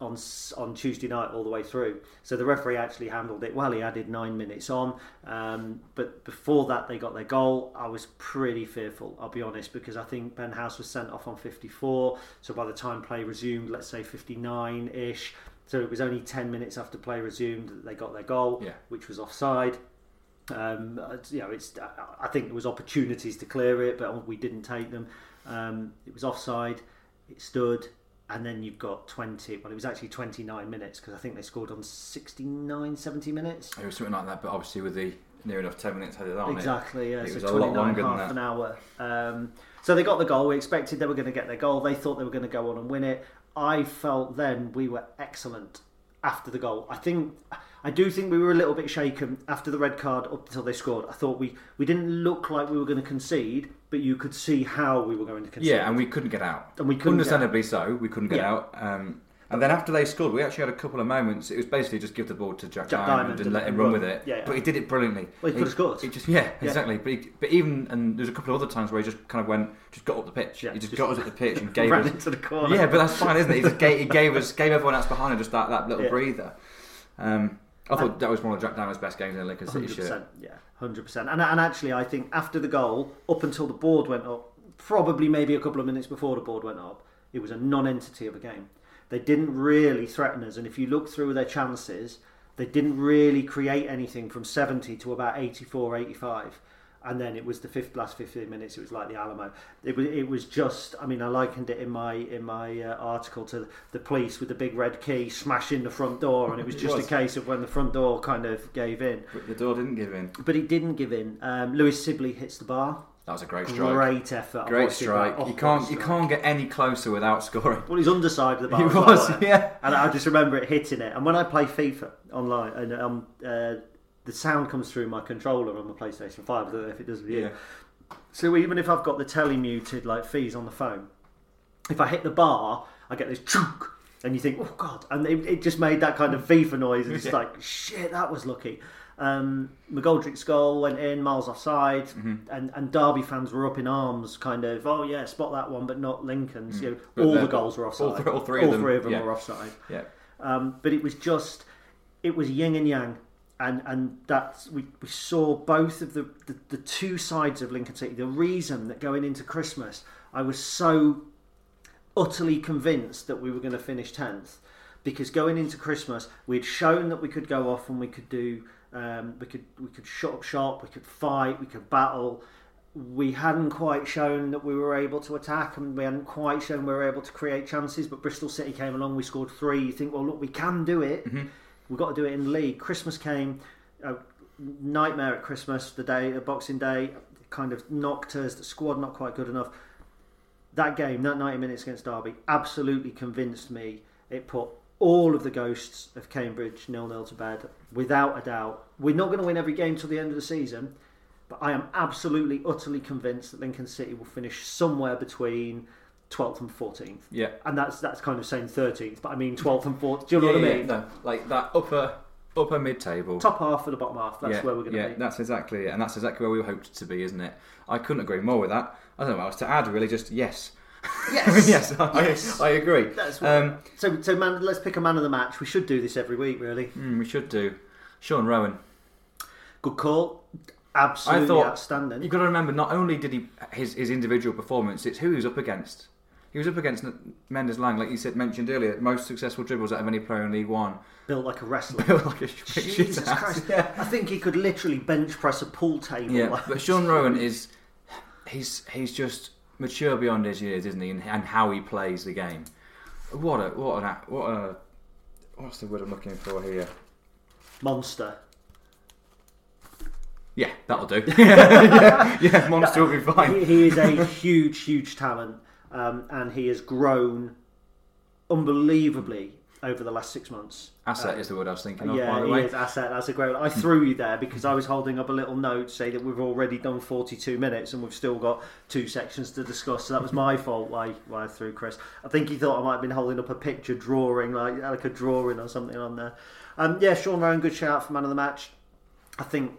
on on Tuesday night all the way through. So the referee actually handled it well. He added nine minutes on, um, but before that they got their goal. I was pretty fearful, I'll be honest, because I think Ben House was sent off on 54. So by the time play resumed, let's say 59 ish. So it was only 10 minutes after play resumed that they got their goal, Yeah. which was offside. Um, you know, it's. I think there was opportunities to clear it, but we didn't take them. Um, it was offside. It stood, and then you've got 20. Well, it was actually 29 minutes because I think they scored on 69, 70 minutes. It was something like that, but obviously with the near enough ten minutes headed on. Exactly, yeah. It so was a lot 29, longer than half that. an hour. Um, so they got the goal. We expected they were going to get their goal. They thought they were going to go on and win it. I felt then we were excellent after the goal. I think. I do think we were a little bit shaken after the red card up until they scored. I thought we, we didn't look like we were going to concede, but you could see how we were going to concede. Yeah, and we couldn't get out. And we couldn't get Understandably so, we couldn't get Yeah. out. Um, and then after they scored, we actually had a couple of moments. It was basically just give the ball to Jack, Jack Diamond, Diamond and let him run run. with it. Yeah, yeah. But he did it brilliantly. Well, he could have scored. He just yeah, exactly. But, he, but even and there's a couple of other times where he just kind of went, just got up the pitch. Yeah, he just, just got us at the pitch and gave ran us into the corner. Yeah, but that's fine, isn't it? He just gave, he gave us gave everyone else behind him just that, that little Yeah. breather. Um, I thought that was one of Jack Diamond's best games in a Lincoln City shirt. yeah, hundred percent. And and actually, I think after the goal, up until the board went up, probably maybe a couple of minutes before the board went up, it was a non-entity of a game. They didn't really threaten us, and if you look through their chances, they didn't really create anything from seventy to about 84, 85. And then it was the fifth, last 15 minutes. It was like the Alamo. It was. It was just. I mean, I likened it in my in my uh, article to the police with the big red key smashing the front door, and it was It just was. a case of when the front door kind of gave in But the door didn't give in. but it didn't give in. Um, Louie Sibley hits the bar. That was a great strike. Great effort. Great strike. You can't you strike. can't get any closer without scoring. Well, he's underside of the bar. He well, was, wasn't yeah. And I just remember it hitting it. And when I play FIFA online, and um, uh, the sound comes through my controller on my PlayStation Five. I don't know if it does with you. Yeah. So even if I've got the telly muted, like fees on the phone, if I hit the bar, I get this chunk, and you think, oh god, and it, it just made that kind of FIFA noise, and it's Yeah. like, shit, that was lucky. Um, McGoldrick's goal went in, miles offside, Mm-hmm. and, and Derby fans were up in arms, kind of, oh yeah, spot that one, but not Lincoln's. You know, Mm. All the- goals were all offside. th- all three of them, yeah. were offside. Yeah. Um, but it was just, it was yin and yang, and and that we, we saw both of the, the the two sides of Lincoln City. The reason that going into Christmas, I was so utterly convinced that we were going to finish tenth, because going into Christmas, we'd shown that we could go off and we could do, um, we could we could shut up shop, we could fight, we could battle. We hadn't quite shown that we were able to attack, and we hadn't quite shown we were able to create chances. But Bristol City came along, we scored three. You think, well, look, we can do it. We've got to do it in the league. Christmas came, uh, nightmare at Christmas, the day, the Boxing Day, kind of knocked us. The squad not quite good enough. That game, that 90 minutes against Derby, absolutely convinced me. It put all of the ghosts of Cambridge nil nil to bed, without a doubt. We're not going to win every game till the end of the season, but I am absolutely, utterly convinced that Lincoln City will finish somewhere between 12th and 14th. Yeah. And that's that's kind of saying 13th, but I mean 12th and 14th. Do you know what I Yeah, mean? no, like that upper upper mid table. Top half or the bottom half. That's yeah, where we're going to yeah, be. that's exactly it, and that's exactly where we hoped to be, isn't it? I couldn't agree more with that. I don't know what else to add. Really, just yes, Yes. yes, I, Yes. I agree. That's what, um, so. So, man, let's pick a man of the match. We should do this every week, really. mm, we should do. Sean Roughan. Good call. Absolutely I thought outstanding. You've got to remember, not only did he his his individual performance, it's who he was up against. He was up against Mendez-Laing, like you said mentioned earlier, most successful dribbles out of any player in League One. Built like a wrestler. Built like a Jesus. Christ! Yeah. I think he could literally bench press a pool table. Yeah, Like- but Sean Roughan is he's he's just mature beyond his years, isn't he? And, and how he plays the game. What a what an a- what a what's the word I'm looking for here? monster. Yeah, that'll do. yeah, yeah, Monster will be fine. He, he is a huge, huge talent, um, and he has grown unbelievably over the last six months. Asset is the word I was thinking of, yeah, by the way. is asset. That's a great. I threw you there because I was holding up a little note to say that we've already done 42 minutes and we've still got two sections to discuss. So that was my fault why, why I threw Chris. I think he thought I might have been holding up a picture drawing, like like a drawing or something on there. Um, yeah, Sean Roughan, good shout for man of the match. I think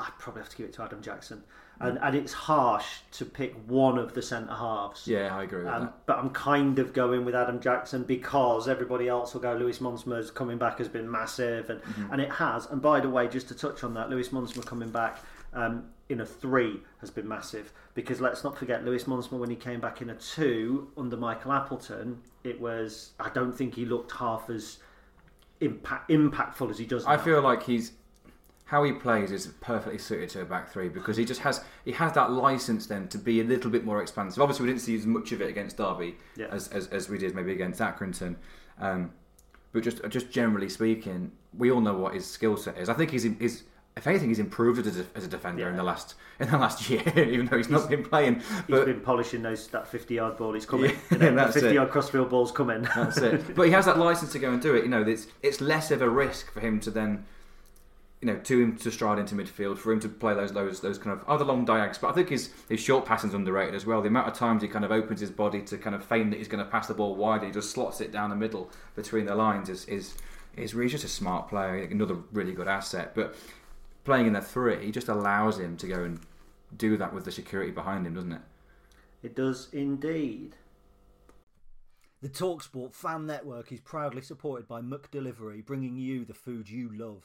I'd probably have to give it to Adam Jackson. And, and it's harsh to pick one of the centre halves. Yeah, I agree with Um, that. but I'm kind of going with Adam Jackson because everybody else will go. Lewis Montsma's coming back has been massive, and, Mm-hmm. and it has. And by the way, just to touch on that, Lewis Montsma coming back um, in a three has been massive because let's not forget Lewis Montsma when he came back in a two under Michael Appleton. It was I don't think he looked half as impact, impactful as he does. I feel like he's how he plays is perfectly suited to a back three because he just has he has that license then to be a little bit more expansive. Obviously, we didn't see as much of it against Derby Yeah. as, as, as we did maybe against Accrington, um, but just just generally speaking, we all know what his skill set is. I think he's he's if anything, he's improved as a, as a defender Yeah. in the last in the last year, even though he's not been playing. He's been polishing those that fifty yard ball. He's coming. Yeah, you know, that's fifty it. yard crossfield ball's coming. That's it. But he has that license to go and do it. You know, it's it's less of a risk for him to then, you know, to him to stride into midfield, for him to play those those those kind of other long diags. But I think his his short passing's underrated as well. The amount of times he kind of opens his body to kind of feign that he's going to pass the ball wide, he just slots it down the middle between the lines. Is is is really just a smart player. Another really good asset. But playing in the three, he just allows him to go and do that with the security behind him, doesn't it? It does indeed. The Talksport fan network is proudly supported by McDelivery, bringing you the food you love.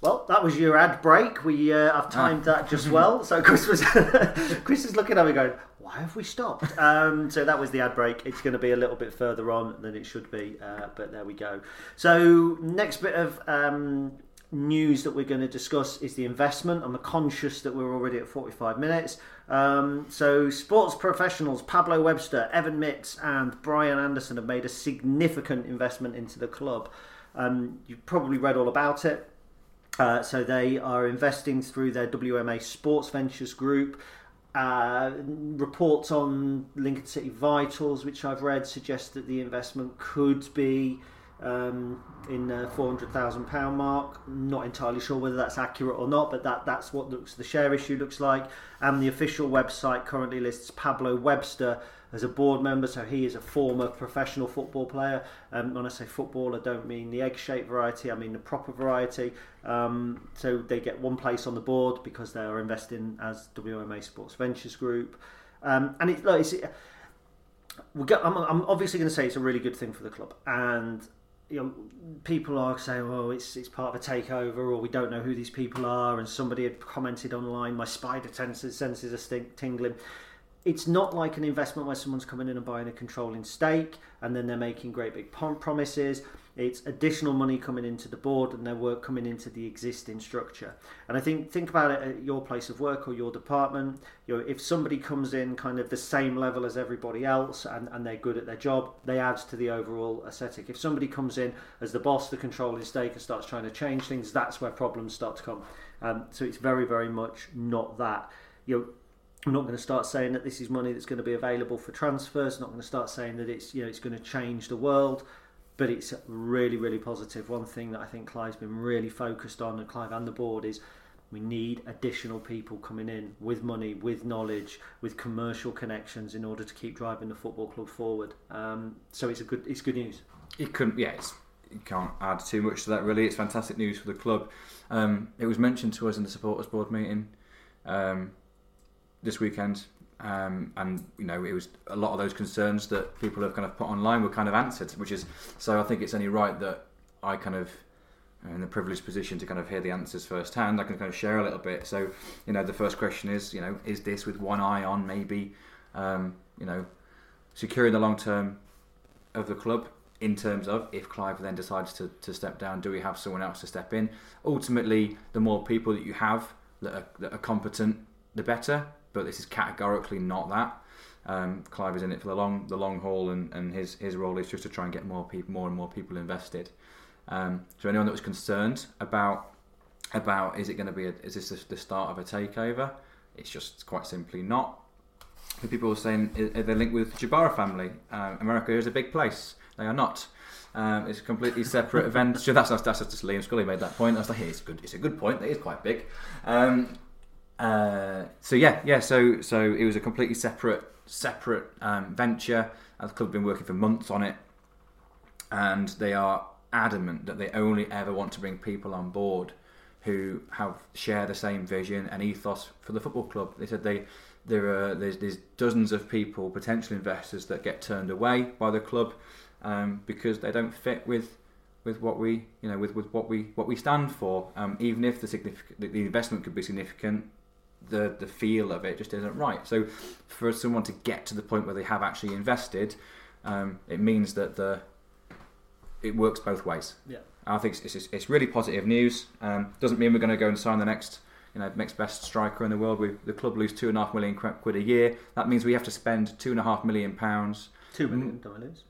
Well, that was your ad break. We uh, have timed that just well. So Chris was Chris is looking at me going, "Why have we stopped?" Um, so that was the ad break. It's going to be a little bit further on than it should be, uh, but there we go. So next bit of um, news that we're going to discuss is the investment. I'm conscious that we're already at 45 minutes. Um, so sports professionals Pablo Webster, Evan Mitz, and Brian Anderson have made a significant investment into the club. Um, you've probably read all about it. Uh, so they are investing through their WMA Sports Ventures Group. Uh, reports on Lincoln City Vitals, which I've read, suggest that the investment could be um, in the thousand pound mark. Not entirely sure whether that's accurate or not, but that that's what looks the share issue looks like. And the official website currently lists Pablo Webster as a board member, so he is a former professional football player. Um, when I say football, I don't mean the egg-shaped variety; I mean the proper variety. Um, so they get one place on the board because they are investing as WMA Sports Ventures Group, um, and it's, look, it's I'm, I'm obviously going to say it's a really good thing for the club, and you know, people are saying, "Oh, it's it's part of a takeover," or we don't know who these people are. And somebody had commented online, "My spider senses senses are stink, tingling." It's not like an investment where someone's coming in and buying a controlling stake, and then they're making great big prom- promises. It's additional money coming into the board, and their work coming into the existing structure. And I think think about it at your place of work or your department. You know, if somebody comes in kind of the same level as everybody else, and, and they're good at their job, they add to the overall aesthetic. If somebody comes in as the boss, the controlling stake, and starts trying to change things, that's where problems start to come. Um, so it's very, very much not that. You know, I'm not going to start saying that this is money that's going to be available for transfers. Not going to start saying that it's you know it's going to change the world, but it's really really positive. One thing that I think Clive's been really focused on, and Clive and the board is we need additional people coming in with money, with knowledge, with commercial connections in order to keep driving the football club forward. Um, so it's a good it's good news. It couldn't, yeah, you can't add too much to that really. It's fantastic news for the club. Um, it was mentioned to us in the supporters board meeting um, this weekend, um, and you know it was a lot of those concerns that people have kind of put online were kind of answered, which is so. I think it's only right that I kind of in the privileged position to kind of hear the answers firsthand. I can kind of share a little bit. So, you know, the first question is, you know, is this with one eye on maybe, um, you know, securing the long term of the club in terms of if Clive then decides to, to step down, do we have someone else to step in? Ultimately, the more people that you have that are, that are competent, the better. But this is categorically not that. Um, Clive is in it for the long the long haul, and, and his his role is just to try and get more people, more and more people invested. Um, so anyone that was concerned about about is it going to be a, is this the start of a takeover? It's just quite simply not. The People were saying are they linked with the Jabara family? Um, America is a big place. They are not. Um, it's a completely separate event. So that's, that's just Liam Scully made that point. I was like, hey, it's good. It's a good point. It is quite big. Um, uh, so yeah, yeah. So so it was a completely separate separate um, venture. The club have been working for months on it, and they are adamant that they only ever want to bring people on board who have share the same vision and ethos for the football club. They said they there are there's, there's dozens of people, potential investors that get turned away by the club um, because they don't fit with with what we you know with, with what we what we stand for. Um, even if the significant the investment could be significant, the the feel of it just isn't right. So for someone to get to the point where they have actually invested, um, it means that the it works both ways. Yeah. I think it's, it's, it's really positive news. Um, doesn't mean we're going to go and sign the next you know next best striker in the world. We, the club lose two and a half million quid a year. That means we have to spend two and a half million pounds. Two million dollars.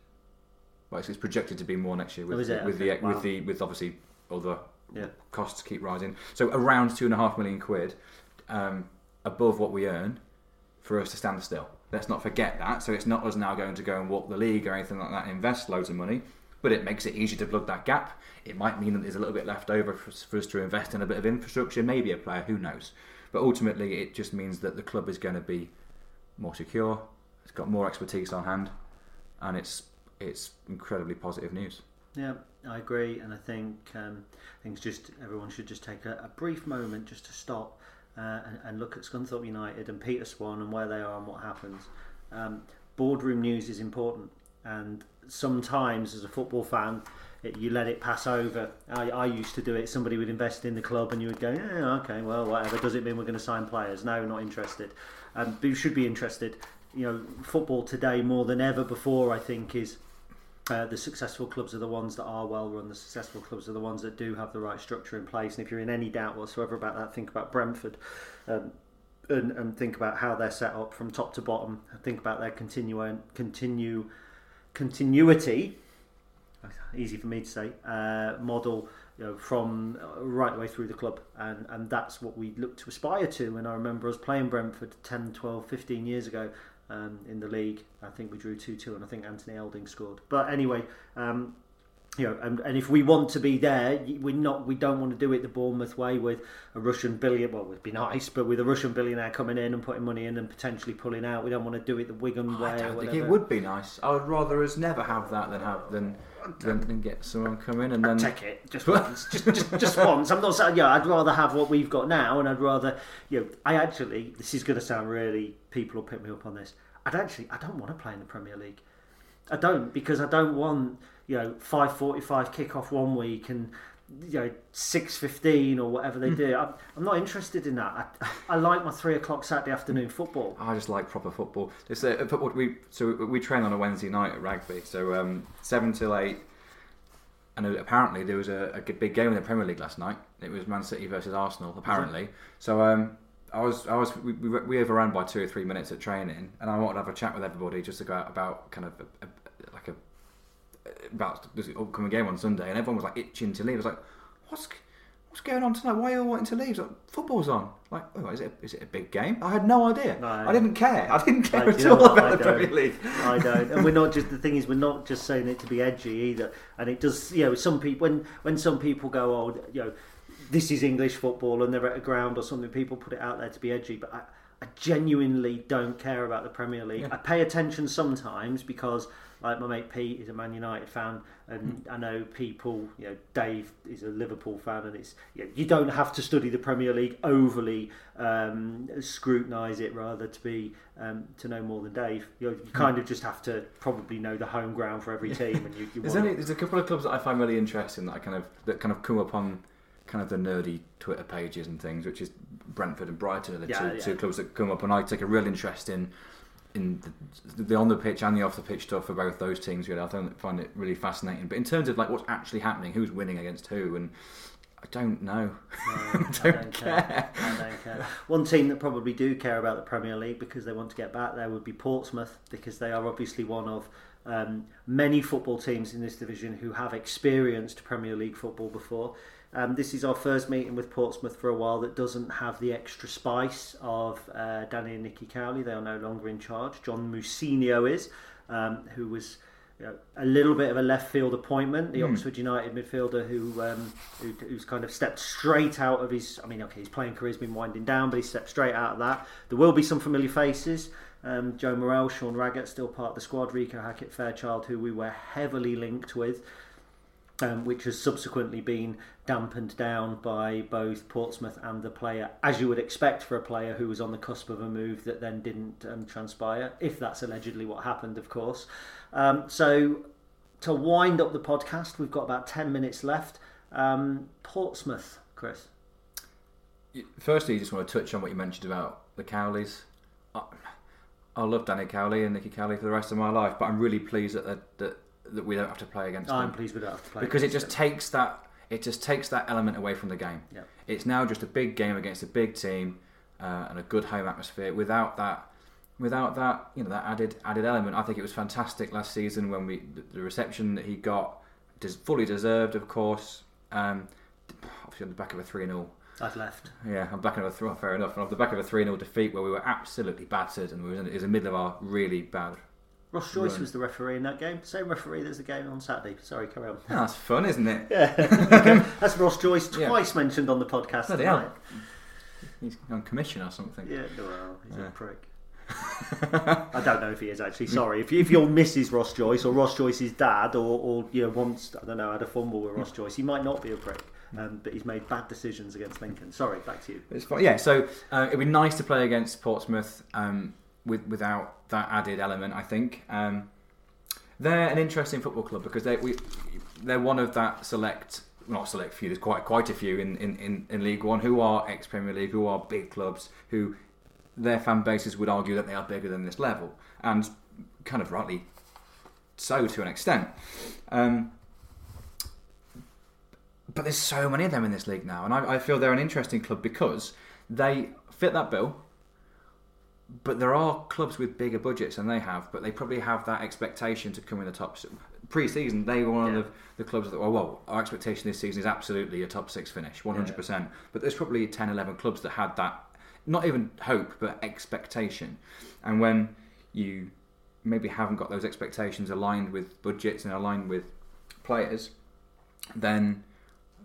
Well, it's projected to be more next year with, Oh, with Okay. the Wow. with the with obviously other Yeah. costs keep rising. So around two and a half million quid um, above what we earn for us to stand still. Let's not forget that. So it's not us now going to go and walk the league or anything like that, invest loads of money, but it makes it easier to plug that gap. It might mean that there's a little bit left over for, us- for us to invest in a bit of infrastructure, maybe a player, who knows. But ultimately, it just means that the club is going to be more secure. It's got more expertise on hand, and it's it's incredibly positive news. Yeah, I agree, and I think um, just everyone should just take a, a brief moment just to stop uh, and, and look at Scunthorpe United and Peter Swann and where they are and what happens. Um, boardroom news is important, and sometimes as a football fan, it, you let it pass over. I, I used to do it. Somebody would invest in the club, and you would go, "Yeah, okay, well, whatever." Does it mean we're going to sign players? No, not interested. Um, but you should be interested. You know, football today more than ever before, I think, is uh, the successful clubs are the ones that are well run. The successful clubs are the ones that do have the right structure in place. And if you're in any doubt whatsoever about that, think about Brentford. Um, and, and think about how they're set up from top to bottom. Think about their continue, continue, continuity. Easy for me to say. Uh, model, you know, from uh, right the way through the club, and and that's what we look to aspire to. And I remember us playing Brentford 10, 12, 15 years ago um, in the league. I think we drew two two, and I think Anthony Elding scored. But anyway, um, you know, and, and if we want to be there, we're not we don't want to do it the Bournemouth way with a Russian billionaire. Well, it would be nice, but with a Russian billionaire coming in and putting money in and potentially pulling out, we don't want to do it the Wigan way. I don't think it would be nice. I would rather us never have that than have than than, than get someone come in and then take it just once, just, just just once. I'm not saying yeah. I'd rather have what we've got now, and I'd rather you know. I actually, this is going to sound really. People will pick me up on this. I'd actually, I don't want to play in the Premier League. I don't because I don't want you know five forty-five kick-off one week and you know six fifteen or whatever they do. I'm, I'm not interested in that. I, I like my three o'clock Saturday afternoon football. I just like proper football. It's football we so we train on a Wednesday night at Rugby, so um, seven till eight. And apparently there was a, a big game in the Premier League last night. It was Man City versus Arsenal. Apparently, so um, I was I was we, we, overran by two or three minutes at training, and I wanted to have a chat with everybody just about about kind of a about this upcoming game on Sunday, and everyone was like itching to leave. I was like, what's what's going on tonight? Why are you all wanting to leave? Like, football's on. Like, oh, is it is it a big game? I had no idea. No. I didn't care. I didn't care Like, at all about I the don't. Premier League. I don't, and we're not just the thing is we're not just saying it to be edgy either. And it does, you know, some people when when some people go, oh, you know, this is English football, and they're at a ground or something, people put it out there to be edgy, but I, I genuinely don't care about the Premier League. I pay attention sometimes because Like my mate Pete is a Man United fan, and I know people. You know, Dave is a Liverpool fan, and it's you, know, you don't have to study the Premier League overly um, scrutinise it, rather to be um, to know more than Dave. You, know, you kind of just have to probably know the home ground for every team, and you. you There's only there's a couple of clubs that I find really interesting that I kind of that kind of come up on kind of the nerdy Twitter pages and things, which is Brentford and Brighton are the Yeah, two, yeah. two clubs that come up, and I take a real interest in in the, the on the pitch and the off the pitch stuff for both those teams. Really, I find find it really fascinating. But in terms of like what's actually happening, who's winning against who, and I don't know. I don't, care. I don't care. One team that probably do care about the Premier League because they want to get back there would be Portsmouth because they are obviously one of um, many football teams in this division who have experienced Premier League football before. Um, this is our first meeting with Portsmouth for a while that doesn't have the extra spice of uh, Danny and Nicky Cowley. They are no longer in charge. John Mousinho is, um, who was you know, a little bit of a left field appointment. The Oxford United midfielder who, um, who who's kind of stepped straight out of his. I mean, okay, his playing career's been winding down, but he stepped straight out of that. There will be some familiar faces. Um, Joe Morrell, Sean Raggett, still part of the squad. Reeco Hackett Fairchild, who we were heavily linked with um, which has subsequently been dampened down by both Portsmouth and the player, as you would expect for a player who was on the cusp of a move that then didn't um, transpire, if that's allegedly what happened, of course. Um, so, to wind up the podcast, we've got about 10 minutes left. Um, Portsmouth, Chris. Firstly, you just want to touch on what you mentioned about the Cowleys. I, I love Danny Cowley and Nicky Cowley for the rest of my life, but I'm really pleased that that, that, we don't have to play against I'm them. pleased we don't have to play because it just them. takes that it just takes that element away from the game. Yeah. It's now just a big game against a big team uh, and a good home atmosphere. Without that, without that, you know, that added added element, I think it was fantastic last season when we the- reception that he got, des- fully deserved, of course. Um, obviously on the back of a three 0 I've left. yeah, I'm back of a three. Fair enough. And off the back of a three 0 defeat where we were absolutely battered and we were in, it was in the middle of our really bad. Ross Joyce Right. was the referee in that game. Same referee that's the game on Saturday. Sorry, carry on. Oh, that's fun, isn't it? Yeah. that's Ross Joyce, Yeah. twice mentioned on the podcast Bloody tonight. hell. He's on commission or something. Yeah, well, he's Yeah. a prick. I don't know if he is actually. Sorry, if, if you're Mrs. Ross Joyce or Ross Joyce's dad, or, or you know once I don't know had a fumble with Ross Joyce, he might not be a prick, um, but he's made bad decisions against Lincoln. Sorry, back to you. It's fine. Yeah, so uh, it'd be nice to play against Portsmouth um, with, without that added element. I think um, they're an interesting football club because they we, they're one of that select, not select few. There's quite quite a few in, in, in, in League One who are ex Premier League, who are big clubs, who their fan bases would argue that they are bigger than this level, and kind of rightly so to an extent. Um, but there's so many of them in this league now, and I, I feel they're an interesting club because they fit that bill. But there are clubs with bigger budgets than they have, but they probably have that expectation to come in the top. Pre-season, they were one Yeah. of the, the clubs that, well, well, our expectation this season is absolutely a top six finish, 100%. But there's probably 10, 11 clubs that had that, not even hope, but expectation. And when you maybe haven't got those expectations aligned with budgets and aligned with players, then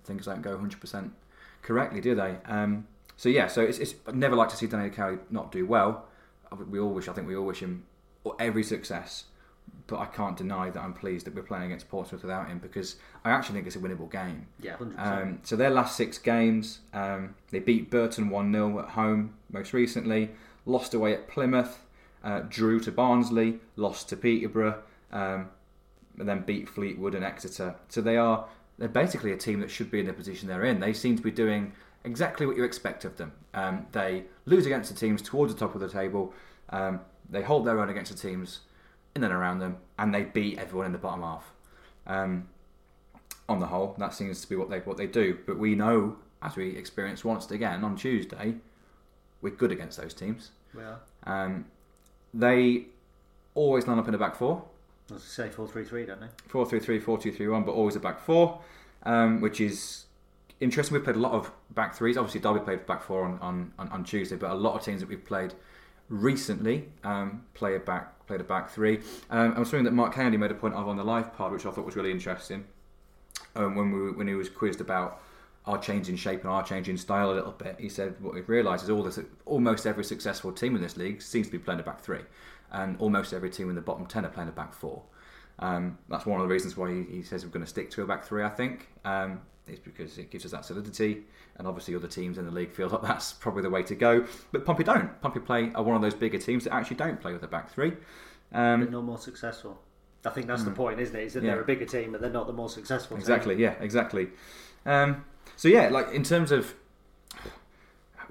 things don't go 100% correctly, do they? Um, so yeah, so it's, it's I'd never like to see Daniel Cowley not do well. We all wish, I think we all wish him every success, but I can't deny that I'm pleased that we're playing against Portsmouth without him because I actually think it's a winnable game. Yeah, hundred Um, so their last six games, um, they beat Burton 1 0 at home most recently, lost away at Plymouth, uh, drew to Barnsley, lost to Peterborough, um, and then beat Fleetwood and Exeter. So they are they're basically a team that should be in the position they're in. They seem to be doing exactly what you expect of them. Um, they lose against the teams towards the top of the table. Um, they hold their own against the teams in and around them, and they beat everyone in the bottom half. Um, on the whole, that seems to be what they what they do. But we know, as we experienced once again on Tuesday, we're good against those teams. Yeah, Um, they always line up in a back four. I was say four three three, don't they? 4 3 3, 4 2 3 1, but always a back four, um, which is interesting. We've played a lot of back threes. Obviously, Derby played back four on, on, on, on Tuesday, but a lot of teams that we've played recently um, play a back played a back three. Um, and something that Mark Kennedy made a point of on the live pod, which I thought was really interesting, um, when we when he was quizzed about our change in shape and our change in style a little bit. He said what we've realised is all this, almost every successful team in this league seems to be playing a back three, and almost every team in the bottom ten are playing a back four. Um, that's one of the reasons why he, he says we're going to stick to a back three. I think um, it's because it gives us that solidity, and obviously other teams in the league feel like that's probably the way to go. But Pompey don't. Pompey play are one of those bigger teams that actually don't play with a back three. Um, But not more successful. I think that's the point, isn't it? Is that Hmm. Yeah. they're a bigger team, but they're not the more successful team. Exactly. Yeah. Exactly. Um, so yeah, like in terms of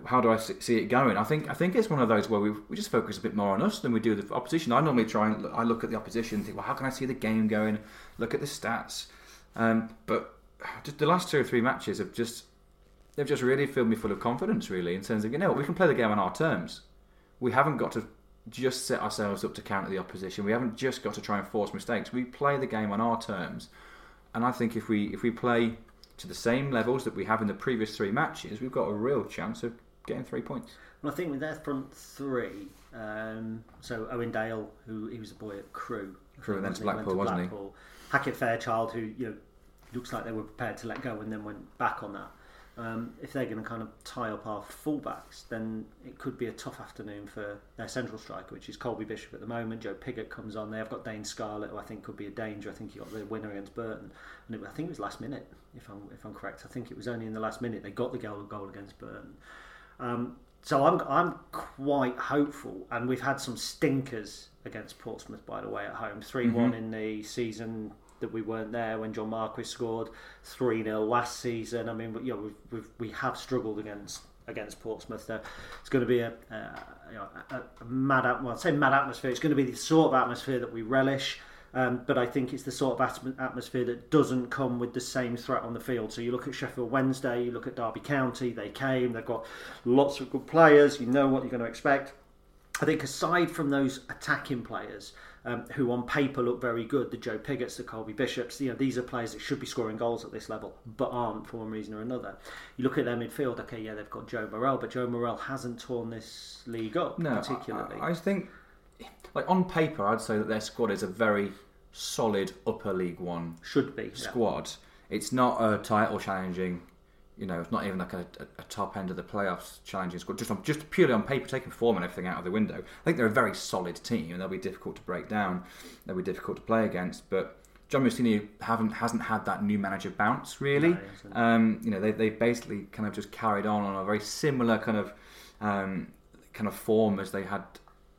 how do I see see it going? I think I think it's one of those where we, we just focus a bit more on us than we do the opposition. I normally try and look, I look at the opposition and think, well, how can I see the game going? Look at the stats. Um, but just the last two or three matches have just they've just really filled me full of confidence, really, in terms of you know we can play the game on our terms. We haven't got to just set ourselves up to counter the opposition. We haven't just got to try and force mistakes. We play the game on our terms, and I think if we if we play to the same levels that we have in the previous three matches, we've got a real chance of getting three points. Well, I think with their front three, um, so Owen Dale, who he was a boy at Crew, Crewe and then to He went Blackpool, wasn't he? Hackett Fairchild, who you know looks like they were prepared to let go and then went back on that. Um, if they're going to kind of tie up our fullbacks, then it could be a tough afternoon for their central striker, which is Colby Bishop at the moment. Joe Piggott comes on. They have got Dane Scarlett, who I think could be a danger. I think he got the winner against Burton, and it, I think it was last minute, if I'm if I'm correct. I think it was only in the last minute they got the goal goal against Burton. Um, so I'm I'm quite hopeful, and we've had some stinkers against Portsmouth, by the way, at home. 3 one in the season that we weren't there when John Marquis scored. Three 0 last season. I mean, you know, we've, we've we have struggled against against Portsmouth. There, it's going to be a, uh, you know, a, a mad at- well, I'd say mad atmosphere. It's going to be the sort of atmosphere that we relish. Um, but I think it's the sort of atm- atmosphere that doesn't come with the same threat on the field. So you look at Sheffield Wednesday, you look at Derby County, they came, they've got lots of good players, you know what you're going to expect. I think aside from those attacking players um, who on paper look very good, the Joe Pigotts, the Colby Bishops, you know these are players that should be scoring goals at this level, but aren't for one reason or another. You look at their midfield. Okay, yeah, they've got Joe Morrell, but Joe Morrell hasn't torn this league up No, particularly. I, I think, like on paper, I'd say that their squad is a very solid upper League One should be yeah. squad. It's not a title challenging, you know, it's not even like a, a, a top end of the playoffs challenging squad. Just on, just purely on paper, taking form and everything out of the window. I think they're a very solid team, and they'll be difficult to break down. They'll be difficult to play against, but. John Mousinho haven't hasn't had that new manager bounce really. No, um, you know they they've basically kind of just carried on on a very similar kind of um, kind of form as they had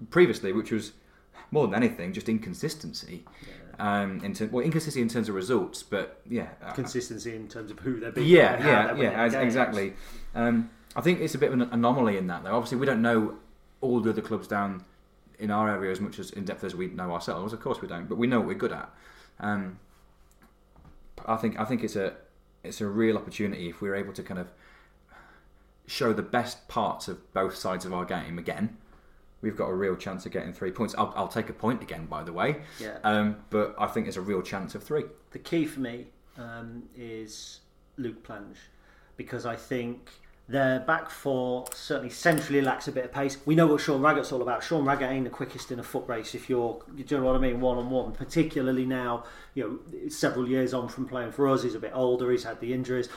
previously, which was more than anything just inconsistency. Um, in ter- well, inconsistency in terms of results, but yeah, uh, consistency in terms of who they're beating. yeah, yeah, yeah, games. exactly. Um, I think it's a bit of an anomaly in that, though. Obviously, we don't know all the other clubs down in our area as much as in depth as we know ourselves. Of course, we don't, but we know what we're good at. Um, I think I think it's a it's a real opportunity if we're able to kind of show the best parts of both sides of our game again. We've got a real chance of getting three points. I'll, I'll take a point again, by the way. Yeah. Um, but I think there's a real chance of three. The key for me um, is Luke Plange because I think their back four certainly centrally lacks a bit of pace. We know what Sean Raggett's all about. Sean Raggett ain't the quickest in a foot race if you're, do you know what I mean, one on one. Particularly now, you know, several years on from playing for us, he's a bit older, he's had the injuries.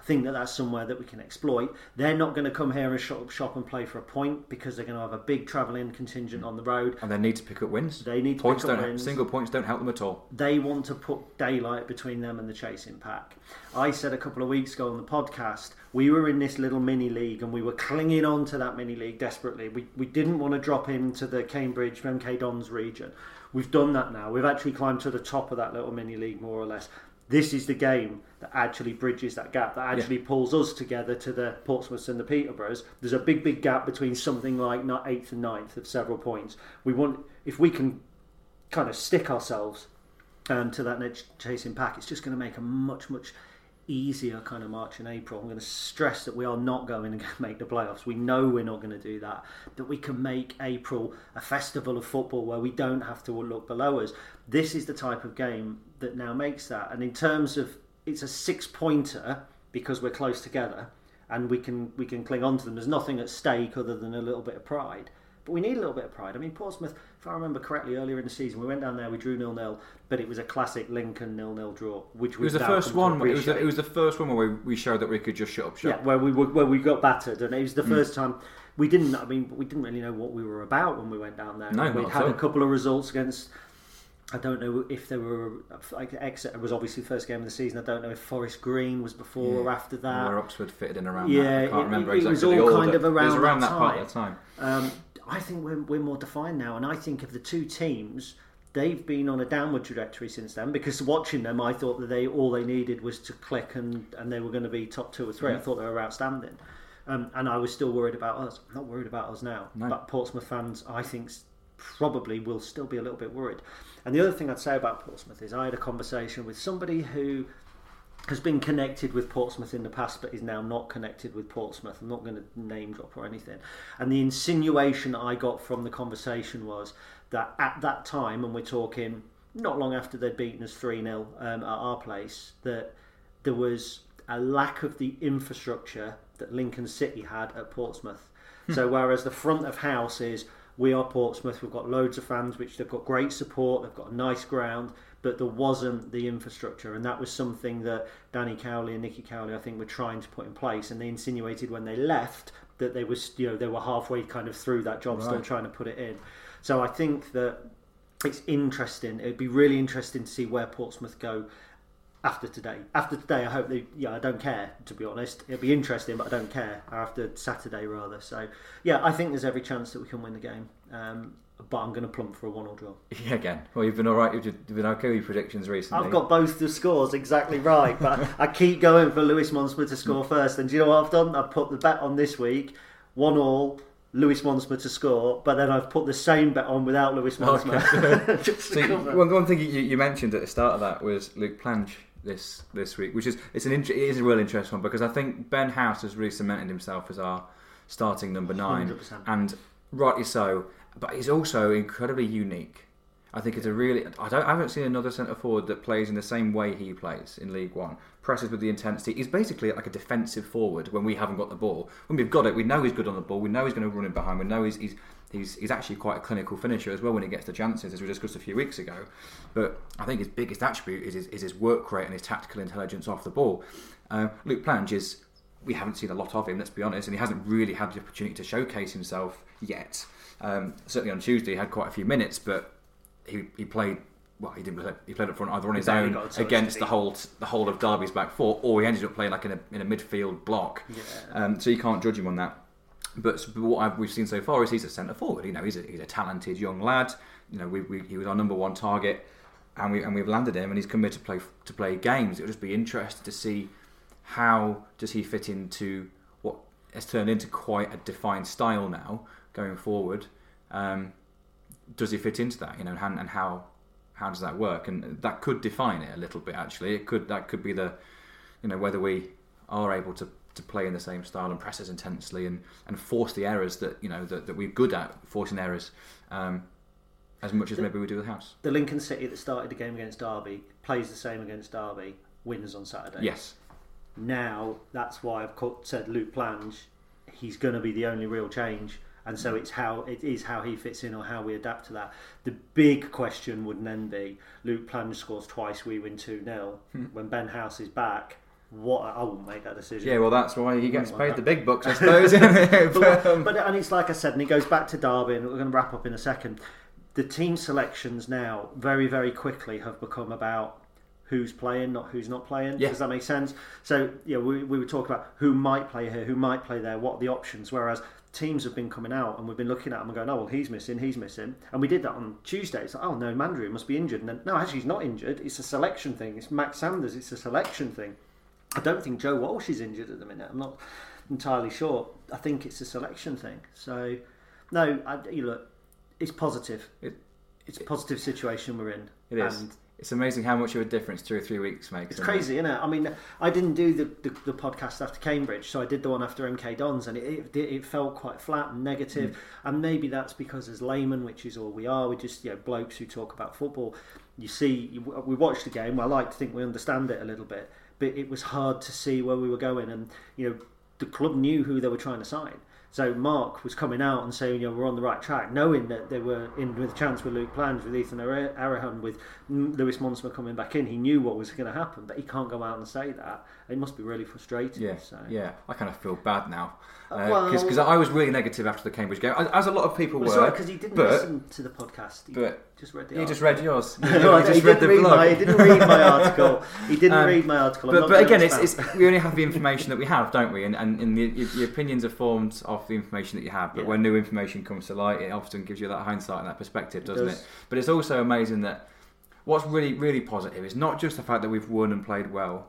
I think that that's somewhere that we can exploit. They're not going to come here and shop, shop and play for a point because they're going to have a big travelling contingent on the road. And they need to pick up wins. They need to points pick up don't wins. single points don't help them at all. they want to put daylight between them and the chasing pack. I said a couple of weeks ago on the podcast, we were in this little mini league and we were clinging on to that mini league desperately. We, we didn't want to drop into the Cambridge MK Dons region. We've done that now. We've actually climbed to the top of that little mini league, more or less. This is the game that actually bridges that gap, that actually pulls us together to the Portsmouths and the Peterboroughs. There's a big, big gap between something like not eighth and ninth of several points. We want, if we can kind of stick ourselves um, to that net chasing pack, it's just going to make a much, much easier kind of March and April. I'm going to stress that we are not going to make the playoffs. We know we're not going to do that. That we can make April a festival of football where we don't have to look below us. This is the type of game that now makes that. And in terms of, it's a six pointer because we're close together and we can we can cling on to them. There's nothing at stake other than a little bit of pride. But we need a little bit of pride. I mean, Portsmouth, if I remember correctly, earlier in the season, we went down there, we drew nil nil, but it was a classic Lincoln nil nil draw, which It was the first one. It was the, it was the first one where we, we showed that we could just shut up shop. yeah, where we were, where we got battered, and it was the Hmm. first time we didn't. I mean, we didn't really know what we were about when we went down there. No, we'd had at a couple of results against I don't know if there were like Exeter was obviously the first game of the season. I don't know if Forest Green was before or after that. Where Oxford fitted in around Yeah, that. I can't it- remember it- it exactly was the all order. kind of it was around around that that, part of the time. Um, I think we're, we're more defined now, and I think of the two teams, they've been on a downward trajectory since then. Because watching them, I thought that they all they needed was to click, and, and they were going to be top two or 3 I thought they were outstanding, um, and I was still worried about us. I'm not worried about us now, but Portsmouth fans, I think, probably will still be a little bit worried. And the other thing I'd say about Portsmouth is I had a conversation with somebody who has been connected with Portsmouth in the past, but is now not connected with Portsmouth. I'm not going to name drop or anything. And the insinuation I got from the conversation was that at that time, and we're talking not long after they'd beaten us 3 0 um, at our place, that there was a lack of the infrastructure that Lincoln City had at Portsmouth. So, whereas the front of house is we are Portsmouth, we've got loads of fans, which they've got great support, they've got a nice ground, but there wasn't the infrastructure, and that was something that Danny Cowley and Nicky Cowley, I think, were trying to put in place, and they insinuated when they left that they was, you know, they were halfway kind of through that job, still trying to put it in. So I think that it's interesting. It'd be really interesting to see where Portsmouth go after today. After today, I hope they. Yeah, I don't care to be honest. It'll be interesting, but I don't care. After Saturday, rather. So yeah, I think there's every chance that we can win the game. Um, but I'm going to plump for a one-all draw. Yeah, again. Well, you've been all right. You've been okay with your predictions recently. I've got both the scores exactly right, but I keep going for Lewis Montsma to score first. And do you know what I've done? I've put the bet on this week, one all. Lewis Montsma to score, but then I've put the same bet on without Lewis Montsma. See, cover. one, one thing you, you mentioned at the start of that was Luke Plange this this week, which is it's an int- it is a real interesting one because I think Ben House has really cemented himself as our starting number 9 100%. and rightly so. But he's also incredibly unique. I think it's a really. I don't. I haven't seen another centre forward that plays in the same way he plays in League One. Presses with the intensity. He's basically like a defensive forward when we haven't got the ball. When we've got it, we know he's good on the ball. We know he's going to run in behind. We know he's he's he's, he's actually quite a clinical finisher as well when he gets the chances, as we discussed a few weeks ago. But I think his biggest attribute is his, is his work rate and his tactical intelligence off the ball. Uh, Luke Plange is. We haven't seen a lot of him, let's be honest, and he hasn't really had the opportunity to showcase himself yet. Um, certainly on Tuesday, he had quite a few minutes, but he, he played well. He didn't play. He played up front either on his own got a touch, against the whole the whole of Derby's back four, or he ended up playing like in a in a midfield block. Um, so you can't judge him on that. But, what I've, we've seen so far is he's a centre forward. You know, he's a, he's a talented young lad. You know, we, we, he was our number one target, and we and we've landed him, and he's committed to play to play games. It'll just be interesting to see how does he fit into what has turned into quite a defined style now going forward. Um, does he fit into that? You know, and, and how how does that work? And that could define it a little bit. Actually, it could that could be the you know whether we are able to, to play in the same style and press as intensely and, and force the errors that you know that, that we're good at forcing errors um, as much as maybe we do with House. the Lincoln City that started the game against Derby plays the same against Derby, wins on Saturday. Yes, Now that's why I've said Luke Plange. He's going to be the only real change, and so it's how it is how he fits in or how we adapt to that. The big question would then be: Luke Plange scores twice, we win two 0 When Ben House is back, what I won't make that decision. yeah. Well, that's why he gets paid the big bucks, I suppose. but, But, um, but and it's like I said, and he goes back to Derby, and we're going to wrap up in a second. The team selections now very very quickly have become about who's playing, not who's not playing. Yeah. Does that make sense? So yeah, we we were talking about who might play here, who might play there, what are the options. Whereas teams have been coming out and we've been looking at them and going, oh well, he's missing, he's missing, and we did that on Tuesday. It's like, oh no, Mandroiu must be injured, and then no, actually he's not injured. It's a selection thing. It's Max Sanders. It's a selection thing. I don't think Joe Walsh is injured at the minute. I'm not entirely sure. I think it's a selection thing. So, no, I, you look, it's positive. It- it's a positive situation we're in. it is. And It's amazing how much of a difference two or three weeks makes. it's crazy, isn't it? I mean, I didn't do the, the, the podcast after Cambridge, so I did the one after MK Dons, and it, it, it felt quite flat and negative. Mm. And maybe that's because, as laymen, which is all we are, we're just you know, blokes who talk about football. You see, you, we watched the game. I like to think we understand it a little bit, but it was hard to see where we were going. And you know, the club knew who they were trying to sign. So Mark was coming out and saying, you know, we're on the right track, knowing that they were in with a chance with Luke Plange, with Ethan Erhahon, with Lewis Montsma coming back in. He knew what was going to happen, but he can't go out and say that. It must be really frustrating. Yeah, so. yeah. I kind of feel bad now well- because I was really negative after the Cambridge game, as, a lot of people Well, were. because he didn't but, listen to the podcast. He but just read the He article. just read yours. You, No, I- just he, read didn't the read blog. my, he didn't read my article. He didn't Um, read my article. I'm But, but again, it's, it's we only have the information that we have, don't we? And and, and the, opinions are formed off the information that you have. But Yeah. when new information comes to light, it often gives you that hindsight and that perspective, doesn't it? does. But it's also amazing that what's really really positive is not just the fact that we've won and played well.